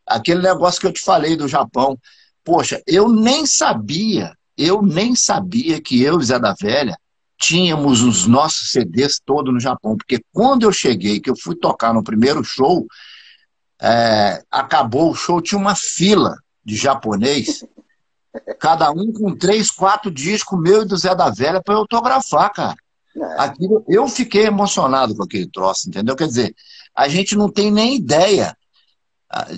Speaker 2: aquele negócio que eu te falei do Japão. Poxa, eu nem sabia, eu nem sabia que eu, Zé da Velha, tínhamos os nossos CDs todos no Japão, porque quando eu cheguei, que eu fui tocar no primeiro show, é, acabou o show, tinha uma fila de japonês, cada um com três, quatro discos, meu e do Zé da Velha, para eu autografar, cara. É. Aquilo, eu fiquei emocionado com aquele troço, entendeu? Quer dizer, a gente não tem nem ideia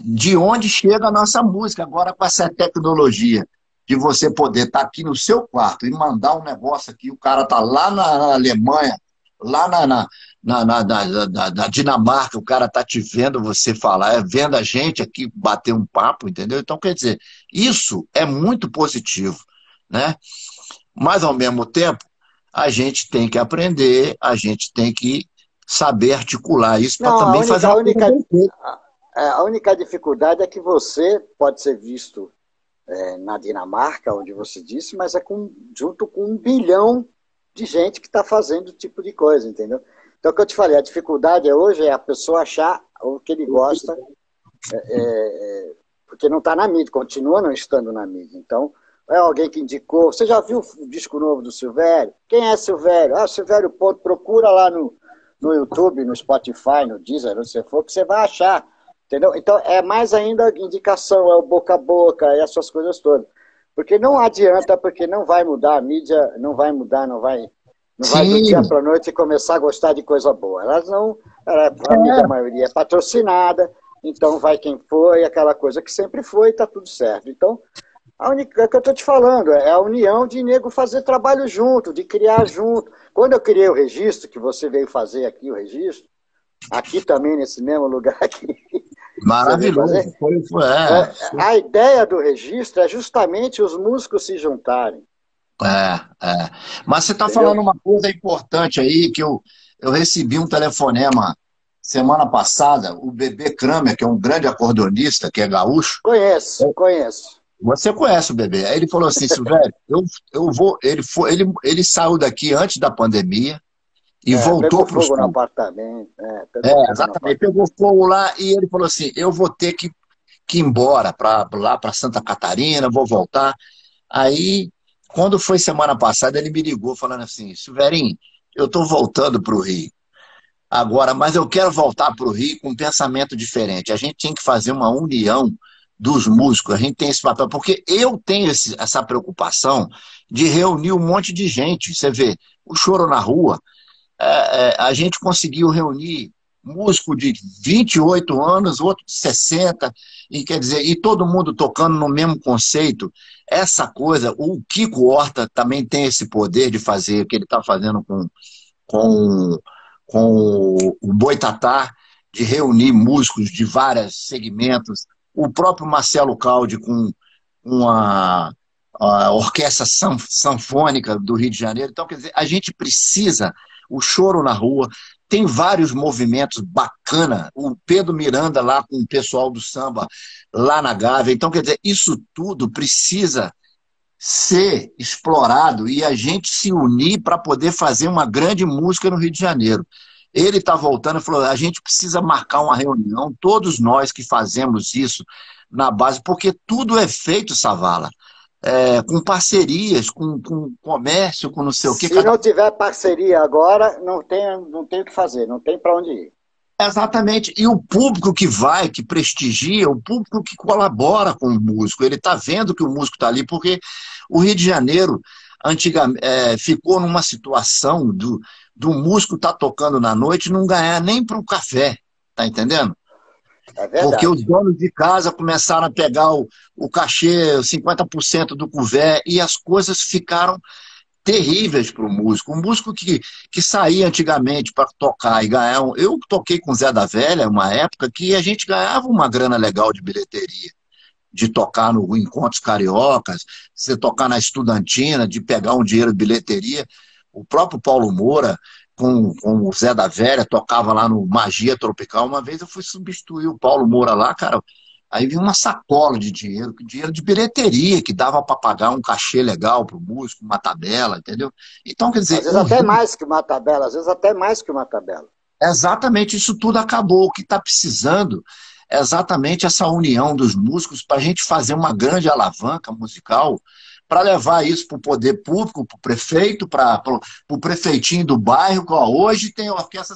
Speaker 2: de onde chega a nossa música agora com essa tecnologia de você poder estar tá aqui no seu quarto e mandar um negócio aqui, o cara tá lá na Alemanha, lá na, na, na, na, na Dinamarca, o cara tá te vendo você falar, é vendo a gente aqui bater um papo, entendeu? Então, quer dizer, isso é muito positivo, né? Mas, ao mesmo tempo, a gente tem que aprender, a gente tem que saber articular isso para também única, fazer a
Speaker 1: única, a, a única dificuldade é que você pode ser visto é, na Dinamarca, onde você disse, mas é com, junto com um bilhão de gente que está fazendo o tipo de coisa, entendeu? Então, o que eu te falei, a dificuldade hoje é a pessoa achar o que ele gosta, é, é, é porque não está na mídia, continua não estando na mídia. Então, é alguém que indicou. Você já viu o disco novo do Silvério? Quem é Silvério? Ah, Silvério Ponto, procura lá no, no YouTube, no Spotify, no Deezer, onde você for, que você vai achar. Entendeu? Então, é mais ainda indicação, é o boca a boca, é essas coisas todas. Porque não adianta, porque não vai mudar, a mídia não vai mudar, não vai, não vai do dia para a noite começar a gostar de coisa boa. Elas não, ela, a é. mídia, a maioria é patrocinada, então vai quem foi, aquela coisa que sempre foi, está tudo certo. Então, a única é que eu estou te falando é a união de nego fazer trabalho junto, de criar junto. Quando eu criei o registro, que você veio fazer aqui o registro, aqui também, nesse mesmo lugar aqui.
Speaker 2: Maravilhoso. Foi, foi, é.
Speaker 1: é. A ideia do registro é justamente os músicos se juntarem.
Speaker 2: É, é. Mas você está falando uma coisa importante aí, que eu, eu recebi um telefonema semana passada, o Bebê Kramer, que é um grande acordeonista, que é gaúcho.
Speaker 1: Conheço, conheço.
Speaker 2: Você conhece o Bebê. Aí ele falou assim, Silvério, eu, eu vou. Ele, foi, ele, ele saiu daqui antes da pandemia, e é, voltou para o fogo
Speaker 1: no apartamento. É,
Speaker 2: é exatamente. Pegou fogo lá e ele falou assim: eu vou ter que, que ir embora pra, lá para Santa Catarina, vou voltar. Aí, quando foi semana passada, ele me ligou falando assim: Silverinho, eu estou voltando para o Rio. Agora, mas eu quero voltar para o Rio com um pensamento diferente. A gente tem que fazer uma união dos músicos, a gente tem esse papel, porque eu tenho esse, essa preocupação de reunir um monte de gente. Você vê, o choro na rua, é, é, a gente conseguiu reunir músico de 28 anos, outro de 60, e quer dizer, e todo mundo tocando no mesmo conceito. Essa coisa, o Kiko Horta também tem esse poder de fazer o que ele está fazendo com, com, com o Boitatá, de reunir músicos de vários segmentos. O próprio Marcelo Caldi com uma a orquestra sanfônica do Rio de Janeiro. Então, quer dizer, a gente precisa o choro na rua. Tem vários movimentos bacana. O Pedro Miranda lá com o pessoal do samba lá na Gávea. Então, quer dizer, isso tudo precisa ser explorado e a gente se unir para poder fazer uma grande música no Rio de Janeiro. Ele está voltando e falou: a gente precisa marcar uma reunião, todos nós que fazemos isso na base, porque tudo é feito, Savala, é, com parcerias, com, com comércio, com não sei o que.
Speaker 1: Se cada... não tiver parceria agora, não tem, não tem o que fazer, não tem para onde ir.
Speaker 2: Exatamente. E o público que vai, que prestigia, o público que colabora com o músico, ele está vendo que o músico está ali, porque o Rio de Janeiro antigamente, é, ficou numa situação do, do músico estar tá tocando na noite e não ganhar nem para um café, tá entendendo? É Porque os donos de casa começaram a pegar o, o cachê, 50% do couvert, e as coisas ficaram terríveis para o músico. Um músico que, que saía antigamente para tocar e ganhar. Eu toquei com Zé da Velha, uma época que a gente ganhava uma grana legal de bilheteria. De tocar no Encontros Cariocas, você tocar na Estudantina, de pegar um dinheiro de bilheteria. O próprio Paulo Moura, com, com o Zé da Velha, tocava lá no Magia Tropical. Uma vez eu fui substituir o Paulo Moura lá, cara. Aí vinha uma sacola de dinheiro, dinheiro de bilheteria, que dava para pagar um cachê legal para o músico, uma tabela, entendeu? Então, quer dizer.
Speaker 1: Às vezes até mais que uma tabela, às vezes até mais que uma tabela.
Speaker 2: Exatamente, isso tudo acabou. O que está precisando é exatamente essa união dos músicos para a gente fazer uma grande alavanca musical para levar isso para o poder público, para o prefeito, para o prefeitinho do bairro. Ó, hoje tem orquestra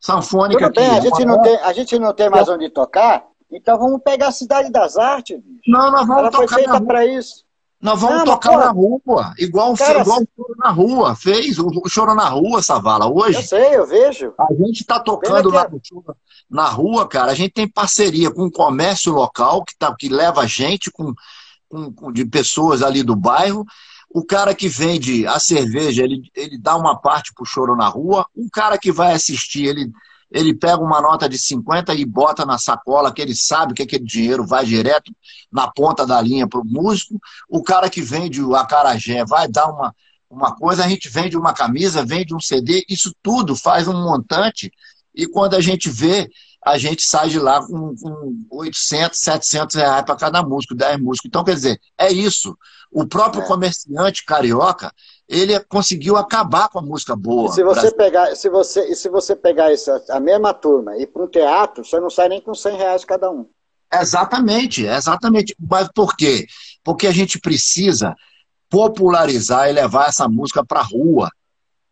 Speaker 2: sinfônica
Speaker 1: Tudo bem, aqui. A gente, não tem, a gente não tem mais onde tocar, então vamos pegar a Cidade das Artes. Bicho.
Speaker 2: Não, nós vamos Ela
Speaker 1: tocar foi feita para isso.
Speaker 2: Nós vamos não, tocar na rua, igual, Cara, igual o Choro na Rua, fez o Choro na Rua, Savala, hoje.
Speaker 1: Eu sei, eu vejo.
Speaker 2: A gente está tocando lá no Choro na Rua, cara, a gente tem parceria com o comércio local, que, tá, que leva gente com, com, de pessoas ali do bairro, o cara que vende a cerveja, ele, ele dá uma parte pro Choro na Rua, o cara que vai assistir, ele ele pega uma nota de 50 e bota na sacola, que ele sabe que aquele dinheiro vai direto na ponta da linha para o músico. O cara que vende o acarajé vai dar uma, uma coisa, a gente vende uma camisa, vende um CD, isso tudo faz um montante, e quando a gente vê, a gente sai de lá com, com 800, 700 reais para cada músico, 10 músicos. Então, quer dizer, é isso. O próprio é. comerciante carioca, ele conseguiu acabar com a música boa.
Speaker 1: E se você pegar, se você, e se você pegar essa, a mesma turma e para um teatro, você não sai nem com 100 reais cada um.
Speaker 2: Exatamente, exatamente. Mas por quê? Porque a gente precisa popularizar e levar essa música para a rua.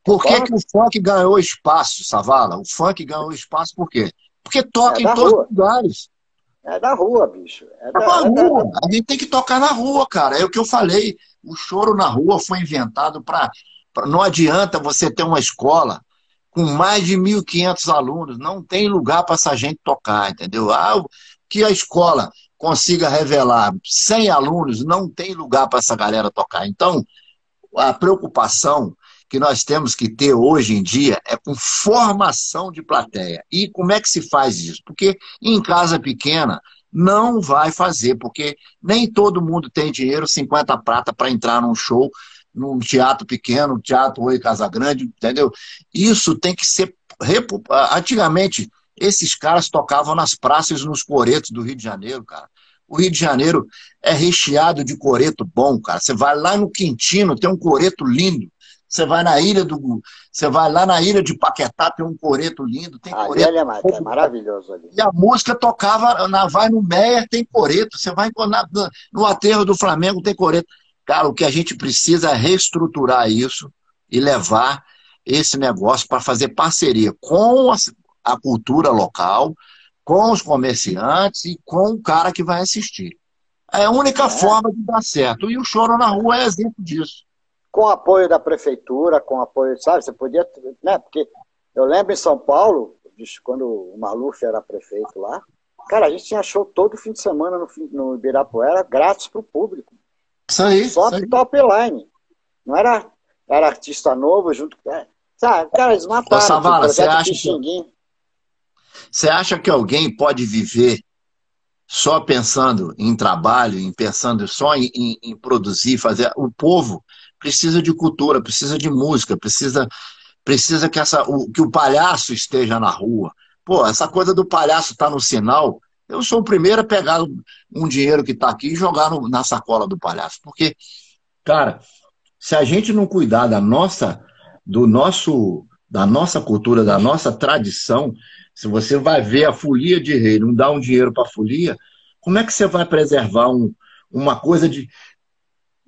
Speaker 2: Por que, que, o funk ganhou espaço, Savala? O funk ganhou espaço por quê? Porque toca é em todos os lugares.
Speaker 1: É da rua, bicho. É, da,
Speaker 2: é da rua. Da... A gente tem que tocar na rua, cara. É o que eu falei. O choro na rua foi inventado para. Não adianta você ter uma escola com mais de 1.500 alunos. Não tem lugar para essa gente tocar, entendeu? Ah, que a escola consiga revelar 100 alunos, não tem lugar para essa galera tocar. Então, a preocupação que nós temos que ter hoje em dia é com formação de plateia. E como é que se faz isso? Porque em casa pequena não vai fazer, porque nem todo mundo tem dinheiro, 50 prata, para entrar num show, num teatro pequeno, teatro Oi Casa Grande, entendeu? Isso tem que ser. Antigamente, esses caras tocavam nas praças nos coretos do Rio de Janeiro, cara. O Rio de Janeiro é recheado de coreto bom, cara. Você vai lá no Quintino, tem um coreto lindo. Você vai na ilha do. Você vai lá na ilha de Paquetá, tem um coreto lindo. Tem
Speaker 1: ali
Speaker 2: coreto,
Speaker 1: é, é maravilhoso ali.
Speaker 2: E a música tocava, na, vai no Meia, tem coreto. Você vai na, no aterro do Flamengo, tem coreto. Cara, o que a gente precisa é reestruturar isso e levar esse negócio para fazer parceria com a, a cultura local, com os comerciantes e com o cara que vai assistir. É a única é. forma de dar certo. E o Choro na Rua é exemplo disso
Speaker 1: com apoio da prefeitura, com apoio, sabe? Você podia, né? Porque eu lembro em São Paulo, quando o Maluf era prefeito lá, cara, a gente tinha show todo fim de semana no, no Ibirapuera, grátis para o público.
Speaker 2: Isso aí.
Speaker 1: Só
Speaker 2: isso aí.
Speaker 1: top line. Não era, era artista novo junto. É, sabe, cara, eles mataram. Ô,
Speaker 2: Savala, você acha, que, você acha que alguém pode viver só pensando em trabalho, em pensando só em, em, em produzir, fazer? O povo precisa de cultura, precisa de música, precisa precisa que, essa, o, que o palhaço esteja na rua. Pô, essa coisa do palhaço estar tá no sinal, eu sou o primeiro a pegar um dinheiro que está aqui e jogar no, na sacola do palhaço, porque Cara, se a gente não cuidar da nossa, do nosso, da nossa cultura, da nossa tradição, se você vai ver a folia de rei, não dá um dinheiro para a folia, como é que você vai preservar um, uma coisa de,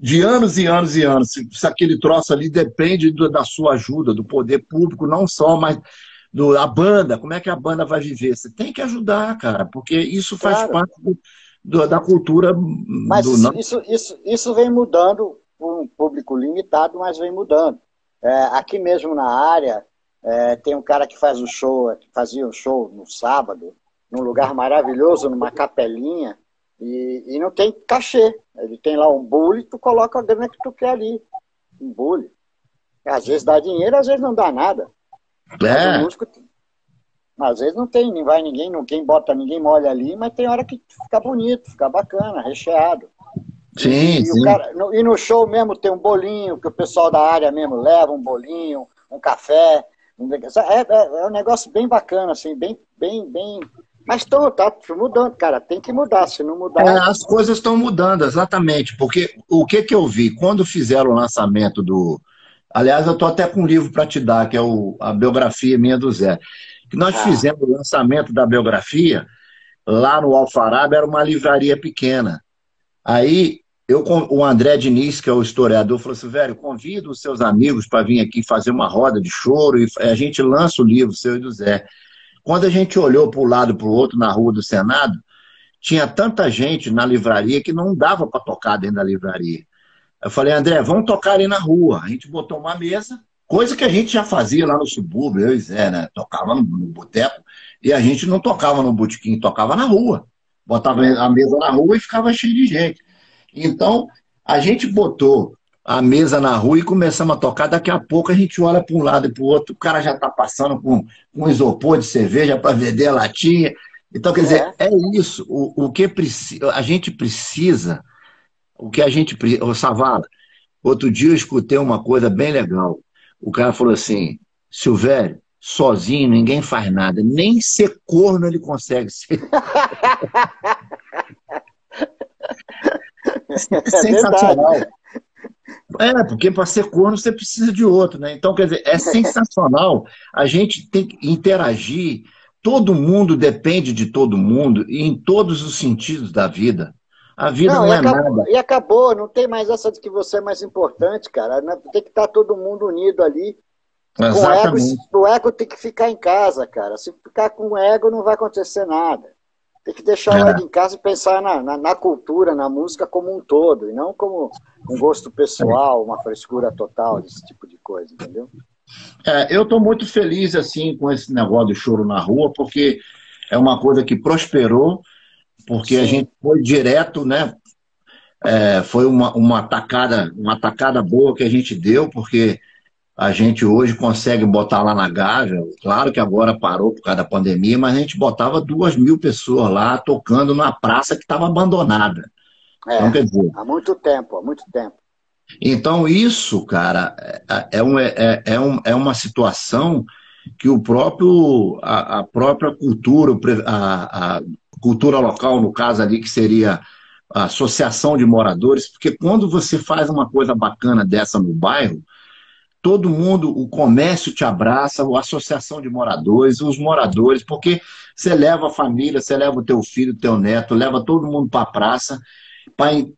Speaker 2: de anos e anos e anos? Se, se aquele troço ali depende do, da sua ajuda, do poder público, não só, mas do, a banda, como é que a banda vai viver? Você tem que ajudar, cara, porque isso faz claro. parte do, do, da cultura.
Speaker 1: Mas do... isso, isso, isso, isso vem mudando um público limitado, mas vem mudando. É, aqui mesmo na área, é, tem um cara que faz o show, que fazia um show no sábado, num lugar maravilhoso, numa capelinha, e, e não tem cachê. Ele tem lá um bule, tu coloca a grana que tu quer ali. Um bule. Às vezes dá dinheiro, às vezes não dá nada. É. Músico, às vezes não tem, nem vai ninguém, ninguém bota, ninguém molha ali, mas tem hora que fica bonito, fica bacana, recheado.
Speaker 2: Sim,
Speaker 1: e,
Speaker 2: sim.
Speaker 1: Cara, no, e no show mesmo tem um bolinho, que o pessoal da área mesmo leva, um bolinho, um café. Um, é, é, é um negócio bem bacana, assim, bem, bem, bem. Mas tô, tá mudando, cara, tem que mudar, se não mudar.
Speaker 2: É, as coisas estão mudando, exatamente, porque o que, que eu vi? Quando fizeram o lançamento do, Aliás, eu estou até com um livro para te dar, que é o, a biografia minha do Zé. Que nós ah. fizemos o lançamento da biografia lá no Alfarab, era uma livraria pequena. Aí eu, o André Diniz, que é o historiador, falou assim: velho, convido os seus amigos para vir aqui fazer uma roda de choro e a gente lança o livro, seu e do Zé. Quando a gente olhou para o lado para o outro na rua do Senado, tinha tanta gente na livraria que não dava para tocar dentro da livraria. Eu falei, André, vamos tocar ali na rua. A gente botou uma mesa, coisa que a gente já fazia lá no subúrbio, eu e Zé, né? Tocava no, no boteco, e a gente não tocava no botequim, tocava na rua. Botava a mesa na rua e ficava cheio de gente. Então, a gente botou a mesa na rua e começamos a tocar. Daqui a pouco a gente olha para um lado e para o outro, o cara já está passando com, com isopor de cerveja para vender a latinha. Então, quer dizer, é, é isso. O, o que precisa, a gente precisa o que a gente. Ô, Savala, outro dia eu escutei uma coisa bem legal. O cara falou assim: Silvério, sozinho ninguém faz nada, nem ser corno ele consegue ser. É sensacional. É, porque para ser corno você precisa de outro, né? Então, quer dizer, é sensacional. A gente tem que interagir. Todo mundo depende de todo mundo, em todos os sentidos da vida. A vida não, não é
Speaker 1: acabou,
Speaker 2: nada.
Speaker 1: E acabou, não tem mais essa de que você é mais importante, cara. Tem que estar tá todo mundo unido ali.
Speaker 2: Exatamente.
Speaker 1: Com ego, o ego tem que ficar em casa, cara. Se ficar com o ego, não vai acontecer nada. Tem que deixar é. o ego em casa e pensar na, na, na, cultura, na música como um todo, e não como um gosto pessoal, uma frescura total desse tipo de coisa, entendeu?
Speaker 2: É, eu estou muito feliz assim com esse negócio do choro na rua, porque é uma coisa que prosperou porque Sim. a gente foi direto, né? É, foi uma, uma atacada, uma atacada boa que a gente deu, porque a gente hoje consegue botar lá na Gávea, claro que agora parou por causa da pandemia, mas a gente botava duas mil pessoas lá tocando numa praça que estava abandonada.
Speaker 1: É, então, quer dizer, há muito tempo, há muito tempo.
Speaker 2: Então, isso, cara, é, é, um, é, é, um, é uma situação que o próprio, a, a própria cultura, a, a, cultura local, no caso ali, que seria a associação de moradores, porque quando você faz uma coisa bacana dessa no bairro, todo mundo, o comércio te abraça, a associação de moradores, os moradores, porque você leva a família, você leva o teu filho, o teu neto, leva todo mundo para a praça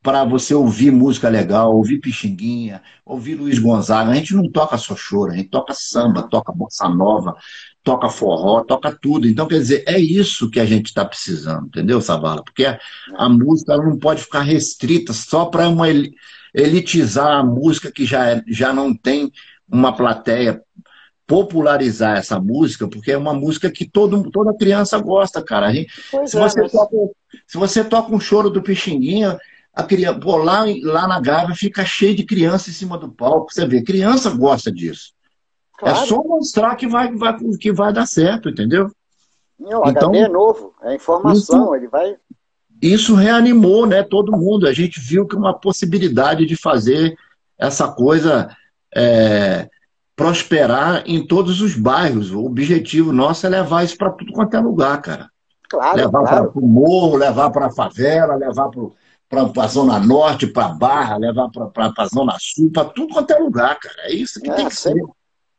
Speaker 2: para você ouvir música legal, ouvir Pixinguinha, ouvir Luiz Gonzaga. A gente não toca só choro, a gente toca samba, toca bossa nova, toca forró, toca tudo. Então, quer dizer, é isso que a gente está precisando, entendeu, Savala? Porque a, música não pode ficar restrita só para uma elitizar a música que já, é, já não tem uma plateia popularizar essa música, porque é uma música que todo, toda criança gosta, cara. Gente, se, é, você mas... toca, se você toca um choro do Pixinguinha, a criança, pô, lá, lá na Gávea fica cheio de criança em cima do palco. Você vê, criança gosta disso. É claro. É só mostrar que vai, vai, que vai dar certo, entendeu?
Speaker 1: Não, o então, HD é novo, é informação, isso, ele vai.
Speaker 2: Isso reanimou né, todo mundo. A gente viu que uma possibilidade de fazer essa coisa é, prosperar em todos os bairros. O objetivo nosso é levar isso para tudo quanto é lugar, cara.
Speaker 1: Claro,
Speaker 2: levar
Speaker 1: claro.
Speaker 2: para o morro, levar para a favela, levar para a Zona Norte, para Barra, levar para a Zona Sul, para tudo quanto é lugar, cara. É isso que é, tem que
Speaker 1: sem,
Speaker 2: ser.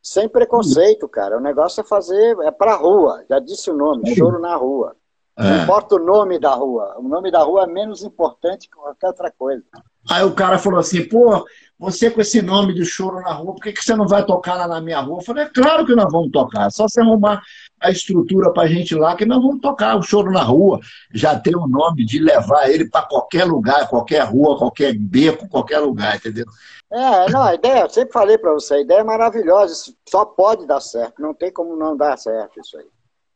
Speaker 1: Sem preconceito, cara. O negócio é fazer, é para rua. Já disse o nome, é. choro na rua. É. Não importa o nome da rua. O nome da rua é menos importante que qualquer outra coisa.
Speaker 2: Aí o cara falou assim, pô, você com esse nome de choro na rua, por que, que você não vai tocar lá na minha rua? Eu falei, é claro que nós vamos tocar, só você arrumar a estrutura para a gente lá, que nós vamos tocar o choro na rua. Já tem o nome de levar ele para qualquer lugar, qualquer rua, qualquer beco, qualquer lugar, entendeu?
Speaker 1: É, não, a ideia, eu sempre falei para você, a ideia é maravilhosa, isso só pode dar certo, não tem como não dar certo isso aí.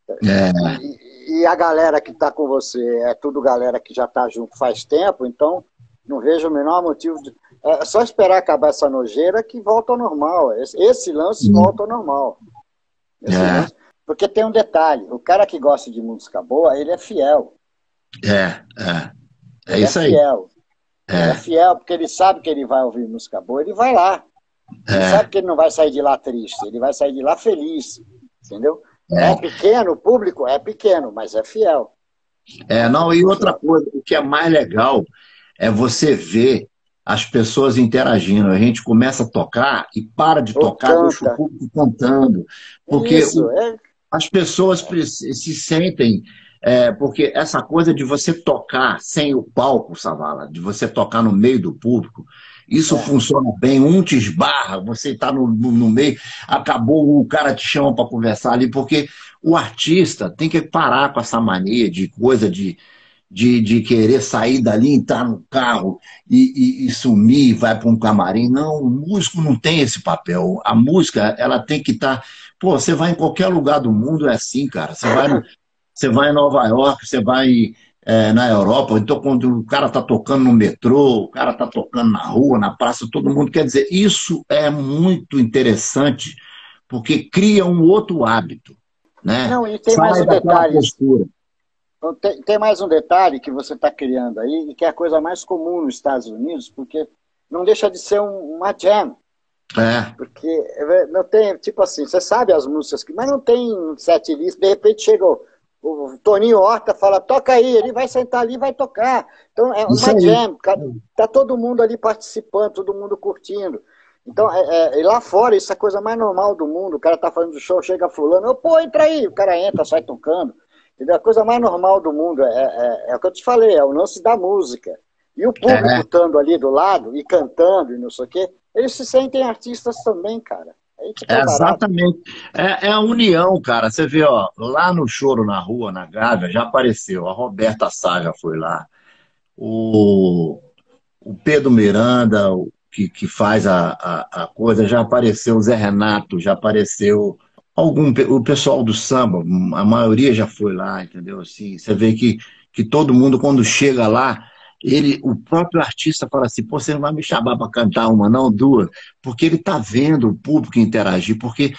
Speaker 1: É. E, e, a galera que está com você é tudo galera que já está junto faz tempo, então não vejo o menor motivo de. É só esperar acabar essa nojeira que volta ao normal. Esse, esse lance hum. volta ao normal. É. Lance, porque tem um detalhe: o cara que gosta de música boa, ele é fiel.
Speaker 2: É, é. É ele isso é aí. Fiel.
Speaker 1: É. Ele é fiel, porque ele sabe que ele vai ouvir música boa, ele vai lá. Ele é. sabe que ele não vai sair de lá triste, ele vai sair de lá feliz. Entendeu? É. é pequeno, o público é pequeno, mas é fiel.
Speaker 2: É, não, e outra coisa, o que é mais legal é você ver as pessoas interagindo. A gente começa a tocar e para de Ou tocar, deixa o público cantando. Porque Isso, é... as pessoas se sentem. É, porque essa coisa de você tocar sem o palco, Savala, de você tocar no meio do público, isso é. funciona bem. Um te esbarra, você está no, no, no, meio, acabou, o cara te chama para conversar ali, porque o artista tem que parar com essa mania de coisa de de, de querer sair dali, entrar no carro e, e, e sumir, vai para um camarim. Não, o músico não tem esse papel. A música, ela tem que estar. Tá... Pô, você vai em qualquer lugar do mundo, é assim, cara. Você vai, você vai em Nova York, você vai é, na Europa, então quando o cara está tocando no metrô, o cara está tocando na rua, na praça, todo mundo. Quer dizer, isso é muito interessante, porque cria um outro hábito. Né?
Speaker 1: Não, e tem Sai mais um detalhe. Então, tem, tem mais um detalhe que você está criando aí, e que é a coisa mais comum nos Estados Unidos, porque não deixa de ser um, uma jam. É. Porque é, não tem, tipo assim, você sabe as músicas, mas não tem sete listas, de repente chega o, Toninho Horta fala, toca aí, ele vai sentar ali e vai tocar. Então é uma jam, tá todo mundo ali participando, todo mundo curtindo. Então, é, é, lá fora, isso é a coisa mais normal do mundo. O cara tá fazendo show, chega fulano, pô, entra aí, o cara entra, sai tocando. Entendeu? A coisa mais normal do mundo é, é, é, o que eu te falei, é o lance da música. E o público é. estando ali do lado e cantando e não sei o quê, eles se sentem artistas também, cara.
Speaker 2: É exatamente. É, é, a união, cara. Você vê, ó, lá no Choro na Rua, na Gávea, já apareceu. A Roberta Sá já foi lá. O, o Pedro Miranda, o, que, que faz a, a, a coisa, já apareceu. O Zé Renato, já apareceu algum o pessoal do samba, a maioria já foi lá, entendeu? Assim, você vê que, que todo mundo quando chega lá, ele, o próprio artista fala assim, pô, você não vai me chamar para cantar uma, não, duas, porque ele está vendo o público interagir, porque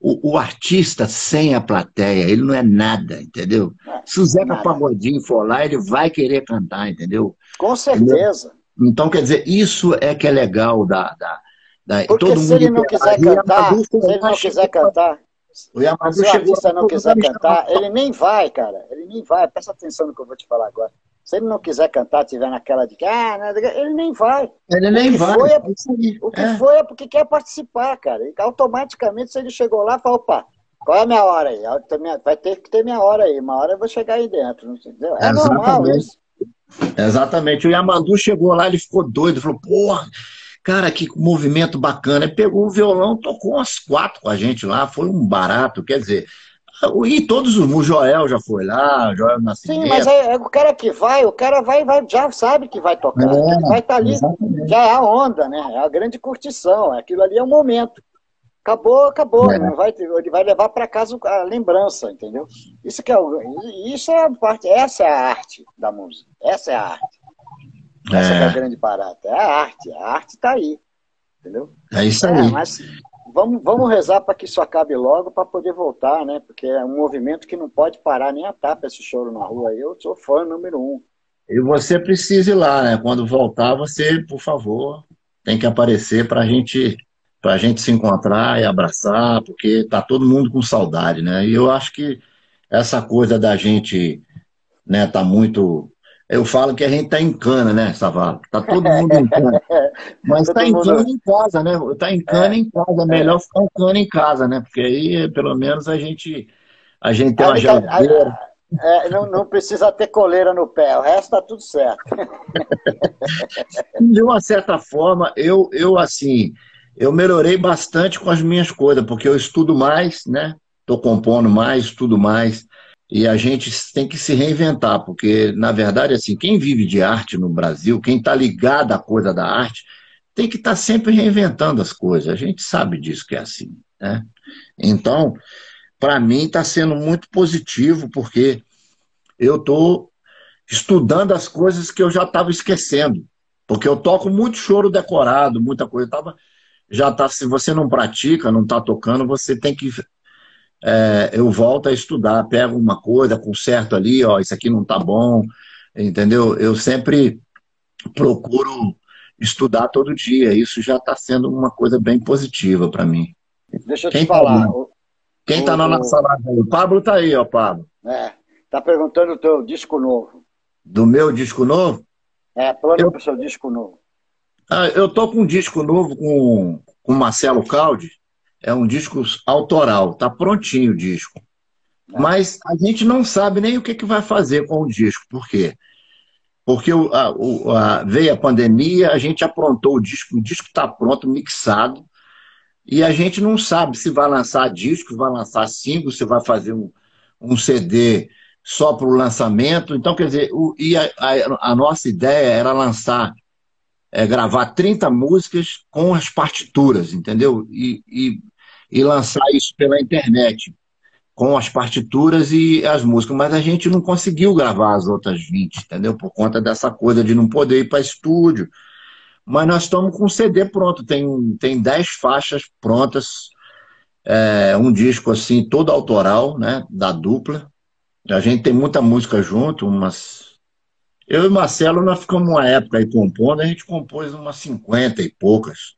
Speaker 2: o, o, artista sem a plateia, ele não é nada, entendeu? Se o Zeca Pagodinho for lá, ele vai querer cantar, entendeu?
Speaker 1: Com certeza.
Speaker 2: Então, quer dizer, isso é que é legal da... da, da
Speaker 1: porque todo se mundo ele não quiser cantar, se ele não quiser cantar, o Yamadu Se o artista não quiser cantar, ele nem vai, cara. Ele nem vai. Presta atenção no que eu vou te falar agora. Se ele não quiser cantar, tiver naquela de que, ah, ele nem vai.
Speaker 2: Ele nem vai.
Speaker 1: Foi é, o que é. foi é porque quer participar, cara. E automaticamente, se ele chegou lá, fala, opa, qual é a minha hora aí? Vai ter que ter minha hora aí. Uma hora eu vou chegar aí dentro. Entendeu? É Exatamente. normal isso.
Speaker 2: Exatamente. O Yamandu chegou lá, ele ficou doido, falou, porra Cara, que movimento bacana. Ele pegou o violão, tocou umas quatro com a gente lá, foi um barato, quer dizer. E todos os. O Joel já foi lá, o Joel
Speaker 1: Nascimento. Sim, mas é, é, o cara que vai, o cara vai, vai já sabe que vai tocar. É, ele vai estar tá ali, exatamente. já é a onda, né? É a grande curtição. Aquilo ali é o momento. Acabou, acabou. É. Não vai, ele vai levar para casa a lembrança, entendeu? Isso que é o, isso é a parte, essa é a arte da música. Essa é a arte. Essa é. é a grande parada. É a arte. A arte está aí. Entendeu?
Speaker 2: É isso aí. É,
Speaker 1: mas vamos, vamos rezar para que isso acabe logo para poder voltar, né? Porque é um movimento que não pode parar nem a tapa esse choro na rua. Eu sou fã número um.
Speaker 2: E você precisa ir lá, né? Quando voltar, você, por favor, tem que aparecer para gente, a gente se encontrar e abraçar, porque tá todo mundo com saudade, né? E eu acho que essa coisa da gente, né, tá muito Eu falo que a gente está em cana, né, Savalo? Está todo mundo em cana. Mas está em cana em casa, né? Está em cana é. em casa. É melhor ficar em cana em casa, né? Porque aí, pelo menos, a gente, a gente tem uma geladeira.
Speaker 1: É, não, não, precisa ter coleira no pé, o resto está tudo certo.
Speaker 2: De uma certa forma, eu, eu assim, eu melhorei bastante com as minhas coisas, porque eu estudo mais, né? Estou compondo mais, estudo mais. E a gente tem que se reinventar, porque, na verdade, assim, quem vive de arte no Brasil, quem está ligado à coisa da arte, tem que estar tá sempre reinventando as coisas. A gente sabe disso que é assim. Né? Então, para mim, está sendo muito positivo, porque eu estou estudando as coisas que eu já estava esquecendo. Porque eu toco muito choro decorado, muita coisa. Eu tava, já tá, se você não pratica, não está tocando, você tem que é, eu volto a estudar, pego uma coisa, conserto ali, ó, isso aqui não tá bom, entendeu? Eu sempre procuro estudar todo dia, isso já está sendo uma coisa bem positiva para mim.
Speaker 1: Deixa eu Quem te tá falar.
Speaker 2: Tá, Quem está na nossa live aí? O Pablo está aí, ó, Pablo.
Speaker 1: É, tá perguntando o teu disco novo.
Speaker 2: Do meu disco novo?
Speaker 1: É, plano eu... para o seu disco novo.
Speaker 2: Ah, eu tô com um disco novo com o Marcelo Caldi, é um disco autoral, tá prontinho o disco. É. Mas a gente não sabe nem o que, que vai fazer com o disco. Por quê? Porque o, a, o, a, veio a pandemia, a gente aprontou o disco, o disco está pronto, mixado, e a gente não sabe se vai lançar disco, vai lançar single, se vai fazer um, um CD só para o lançamento. Então, quer dizer, o, e a, a, a, nossa ideia era lançar, é, gravar 30 músicas com as partituras, entendeu? E, e e lançar isso pela internet, com as partituras e as músicas. Mas a gente não conseguiu gravar as outras 20, entendeu? Por conta dessa coisa de não poder ir para estúdio. Mas nós estamos com um CD pronto, tem, tem 10 faixas prontas, é, um disco assim, todo autoral, né? Da dupla. A gente tem muita música junto, umas. Eu e Marcelo, nós ficamos uma época aí compondo, a gente compôs umas 50 e poucas.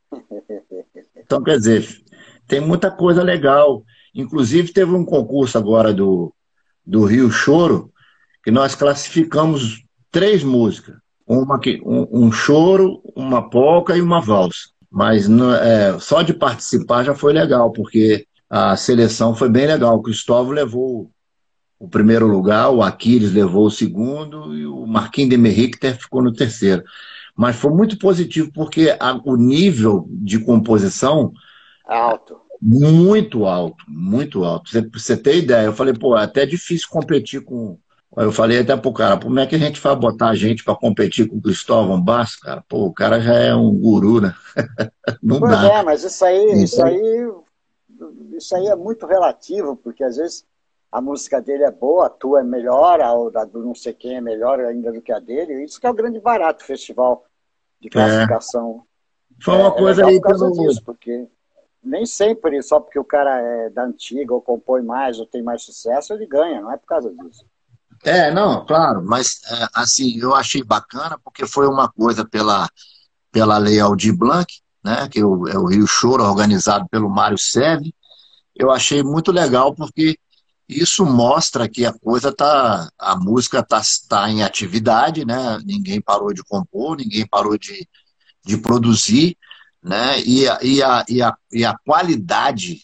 Speaker 2: Então, quer dizer, tem muita coisa legal. Inclusive, teve um concurso agora do, do Rio Choro, que nós classificamos três músicas. Uma que, um, um choro, uma polca e uma valsa. Mas é, só de participar já foi legal, porque a seleção foi bem legal. O Cristóvão levou o primeiro lugar, o Aquiles levou o segundo e o Marquinhos de Merrick ficou no terceiro. Mas foi muito positivo porque a, o nível de composição
Speaker 1: Alto.
Speaker 2: Muito alto, muito alto. Você, você tem ideia? Eu falei, pô, é até difícil competir com. Eu falei até pro cara, como é que a gente vai botar a gente para competir com o Cristóvão Basso, cara? Pô, o cara já é um guru, né?
Speaker 1: Não pois dá. é, mas isso aí, isso aí, isso aí é muito relativo, porque às vezes a música dele é boa, a tua é melhor, a da do não sei quem é melhor ainda do que a dele. Isso que é o grande barato do festival de é. classificação.
Speaker 2: É. Foi uma é, coisa é aí pelo...
Speaker 1: disso, porque nem sempre, só porque o cara é da antiga, ou compõe mais, ou tem mais sucesso, ele ganha, não é por causa disso.
Speaker 2: É, não, claro, mas é, assim, eu achei bacana porque foi uma coisa pela, pela Lei Aldir Blanc, né, que é o, Rio Choro, organizado pelo Mário Seve. Eu achei muito legal porque isso mostra que a coisa tá, a música tá, tá em atividade, né? Ninguém parou de compor, ninguém parou de, de produzir, né? E a, e a, e a, e a qualidade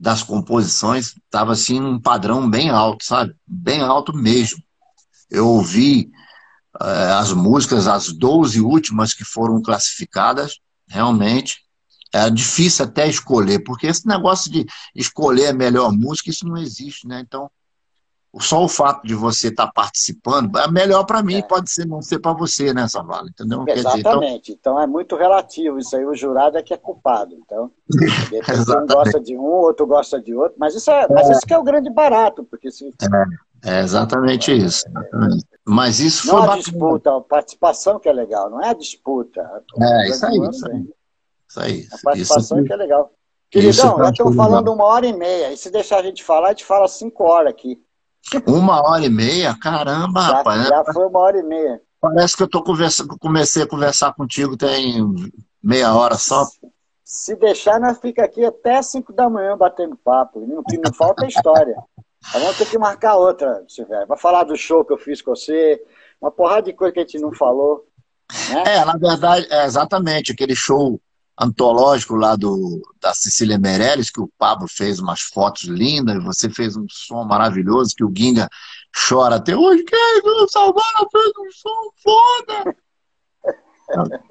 Speaker 2: das composições estava assim um padrão bem alto, sabe? Bem alto mesmo. Eu ouvi uh, as músicas, as 12 últimas que foram classificadas, realmente é difícil até escolher, porque esse negócio de escolher a melhor música, isso não existe, né? Então, só o fato de você estar tá participando é melhor para mim, é. pode ser não ser para você, né, Savala? Entendeu?
Speaker 1: Exatamente. Dizer, então... então... é muito relativo. Isso aí o jurado é que é culpado. Então, um gosta de um, outro gosta de outro. Mas isso é, é. mas isso que é o grande barato, porque se
Speaker 2: é, é exatamente isso. Exatamente. Mas isso
Speaker 1: não foi a bacana. disputa, a participação que é legal, não é a disputa.
Speaker 2: É, isso aí, isso aí. Isso aí.
Speaker 1: A participação isso que é legal. Queridão, já estamos falando uma hora e meia. E se deixar a gente falar, a gente fala cinco horas aqui.
Speaker 2: Uma hora e meia? Caramba,
Speaker 1: já,
Speaker 2: rapaz.
Speaker 1: Já foi uma hora e meia.
Speaker 2: Parece que eu tô conversando, comecei a conversar contigo tem meia hora só.
Speaker 1: Se deixar, nós fica aqui até 5 da manhã batendo papo. O que não falta é história. vamos ter que marcar outra, Silvério. Vai falar do show que eu fiz com você, uma porrada de coisa que a gente não falou. Né?
Speaker 2: É, na verdade, é exatamente, aquele show antológico lá do, da Cecília Meirelles, que o Pablo fez umas fotos lindas, você fez um som maravilhoso, que o Ginga chora até hoje, que o Salvador fez um som foda!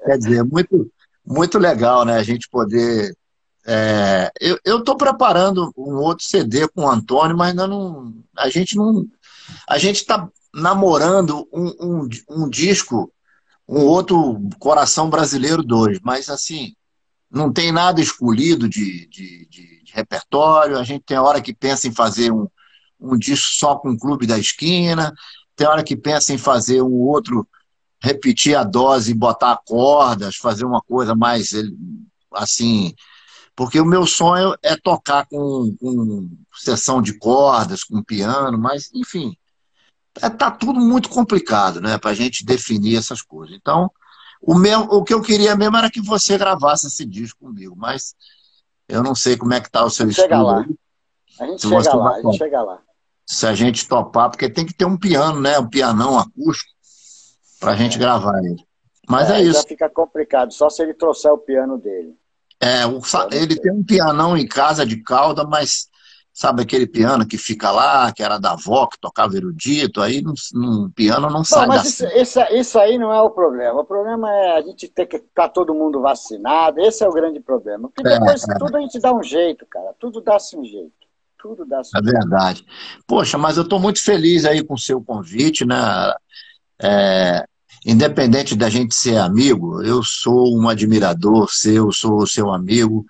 Speaker 2: Quer dizer, muito, muito legal, né? A gente poder. É, eu estou preparando um outro CD com o Antônio, mas ainda não. A gente não. A gente está namorando um, um, um disco, um outro Coração Brasileiro 2, mas assim, não tem nada escolhido de, de, de, de, repertório. A gente tem hora que pensa em fazer um, um disco só com o Clube da Esquina, tem hora que pensa em fazer um outro, repetir a dose, botar cordas, fazer uma coisa mais assim. Porque o meu sonho é tocar com, com sessão de cordas, com piano, mas, enfim, está é, tá tudo muito complicado, né, para a gente definir essas coisas. Então, o, meu, o que eu queria mesmo era que você gravasse esse disco comigo, mas eu não sei como é que tá o seu
Speaker 1: estudo. Lá. A gente se chega lá, a gente chega lá.
Speaker 2: Se a gente topar, porque tem que ter um piano, né? Um pianão acústico para a gente é. gravar ele. Mas é, é isso. Já
Speaker 1: fica complicado, só se ele trouxer o piano dele.
Speaker 2: É, o, ele tem um pianão em casa de cauda, mas Sabe aquele piano que fica lá, que era da avó, que tocava erudito, aí no, piano não sai
Speaker 1: mas isso, isso, isso, aí não é o problema. O problema é a gente ter que estar todo mundo vacinado. Esse é o grande problema. Porque é, depois é, tudo a gente dá um jeito, cara. Tudo dá-se um jeito. Tudo dá-se
Speaker 2: um É verdade. Poxa, mas eu estou muito feliz aí com o seu convite, né? É, independente da gente ser amigo, eu sou um admirador seu, sou seu amigo,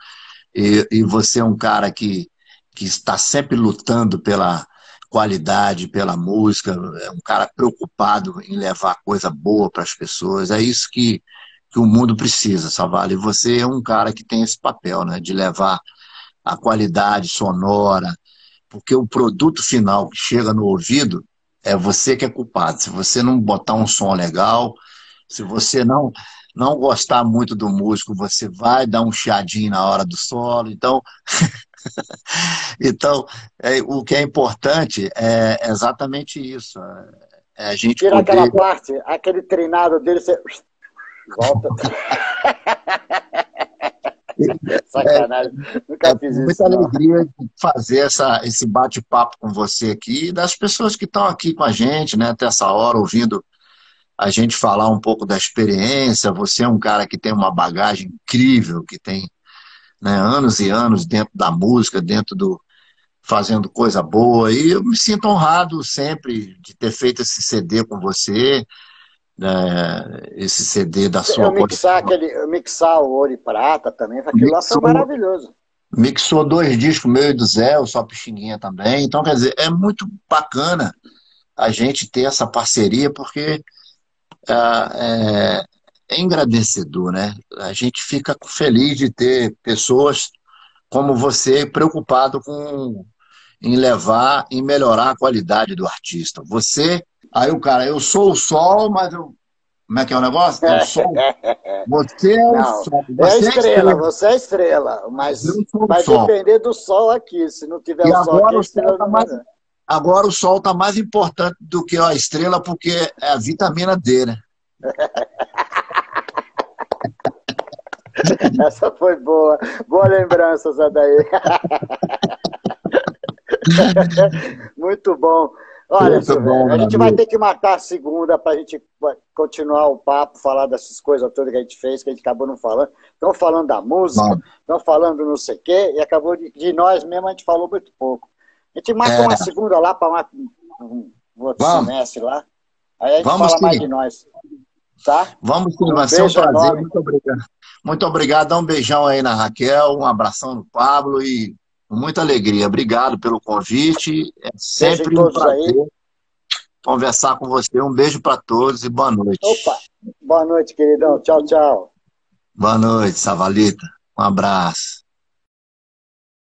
Speaker 2: e, e você é um cara que que está sempre lutando pela qualidade, pela música, é um cara preocupado em levar coisa boa para as pessoas. É isso que, que o mundo precisa, Savale. E você é um cara que tem esse papel, né, de levar a qualidade sonora, porque o produto final que chega no ouvido é você que é culpado. Se você não botar um som legal, se você não não gostar muito do músico, você vai dar um chiadinho na hora do solo. Então, então, é, o que é importante é exatamente isso. É a gente
Speaker 1: Tira
Speaker 2: poder...
Speaker 1: aquela parte, aquele treinado dele, você volta. Sacanagem, é, nunca fiz
Speaker 2: isso. Muita não. alegria de fazer essa, esse bate-papo com você aqui, e das pessoas que estão aqui com a gente, né, até essa hora, ouvindo a gente falar um pouco da experiência. Você é um cara que tem uma bagagem incrível, que tem né, anos e anos dentro da música, dentro do fazendo coisa boa. E eu me sinto honrado sempre de ter feito esse CD com você, né, esse CD da sua.
Speaker 1: Eu mixar, aquele, eu mixar o ouro e prata também, aquilo lá foi maravilhoso.
Speaker 2: Mixou dois discos, meu e do Zé, o Só Pixinguinha também. Então, quer dizer, é muito bacana a gente ter essa parceria, porque ah, é, é engrandecedor, né? A gente fica feliz de ter pessoas como você preocupado com em levar e melhorar a qualidade do artista. Você, aí o cara, eu sou o sol, mas eu como é que é o negócio? É o sol. Você é o sol.
Speaker 1: Você é a estrela, estrela, você é estrela. Mas vai depender do sol aqui. Se não tiver e o sol aqui, a estrela tá mais,
Speaker 2: Agora o sol está mais importante do que a estrela, porque é a vitamina D, né?
Speaker 1: Essa foi boa. Boa lembrança, Zé daí. Muito bom. Olha, Muito bom, a gente vai ter que matar a segunda para a gente continuar o papo, falar dessas coisas todas que a gente fez, que a gente acabou não falando. Estão falando da música, estão falando não sei o quê, e acabou de, de, nós mesmo, a gente falou muito pouco. A gente mata é. uma segunda lá para um, um outro semestre lá. Aí a gente Vamos fala sim. mais de nós. Tá?
Speaker 2: Vamos sim, vai ser um prazer. Enorme. Muito obrigado. Muito obrigado. Dá um beijão aí na Raquel, um abração no Pablo e muita alegria. Obrigado pelo convite. É sempre um prazer aí. conversar com você. Um beijo para todos e boa noite.
Speaker 1: Opa, boa noite, queridão. Tchau, tchau.
Speaker 2: Boa noite, Savalita. Um abraço.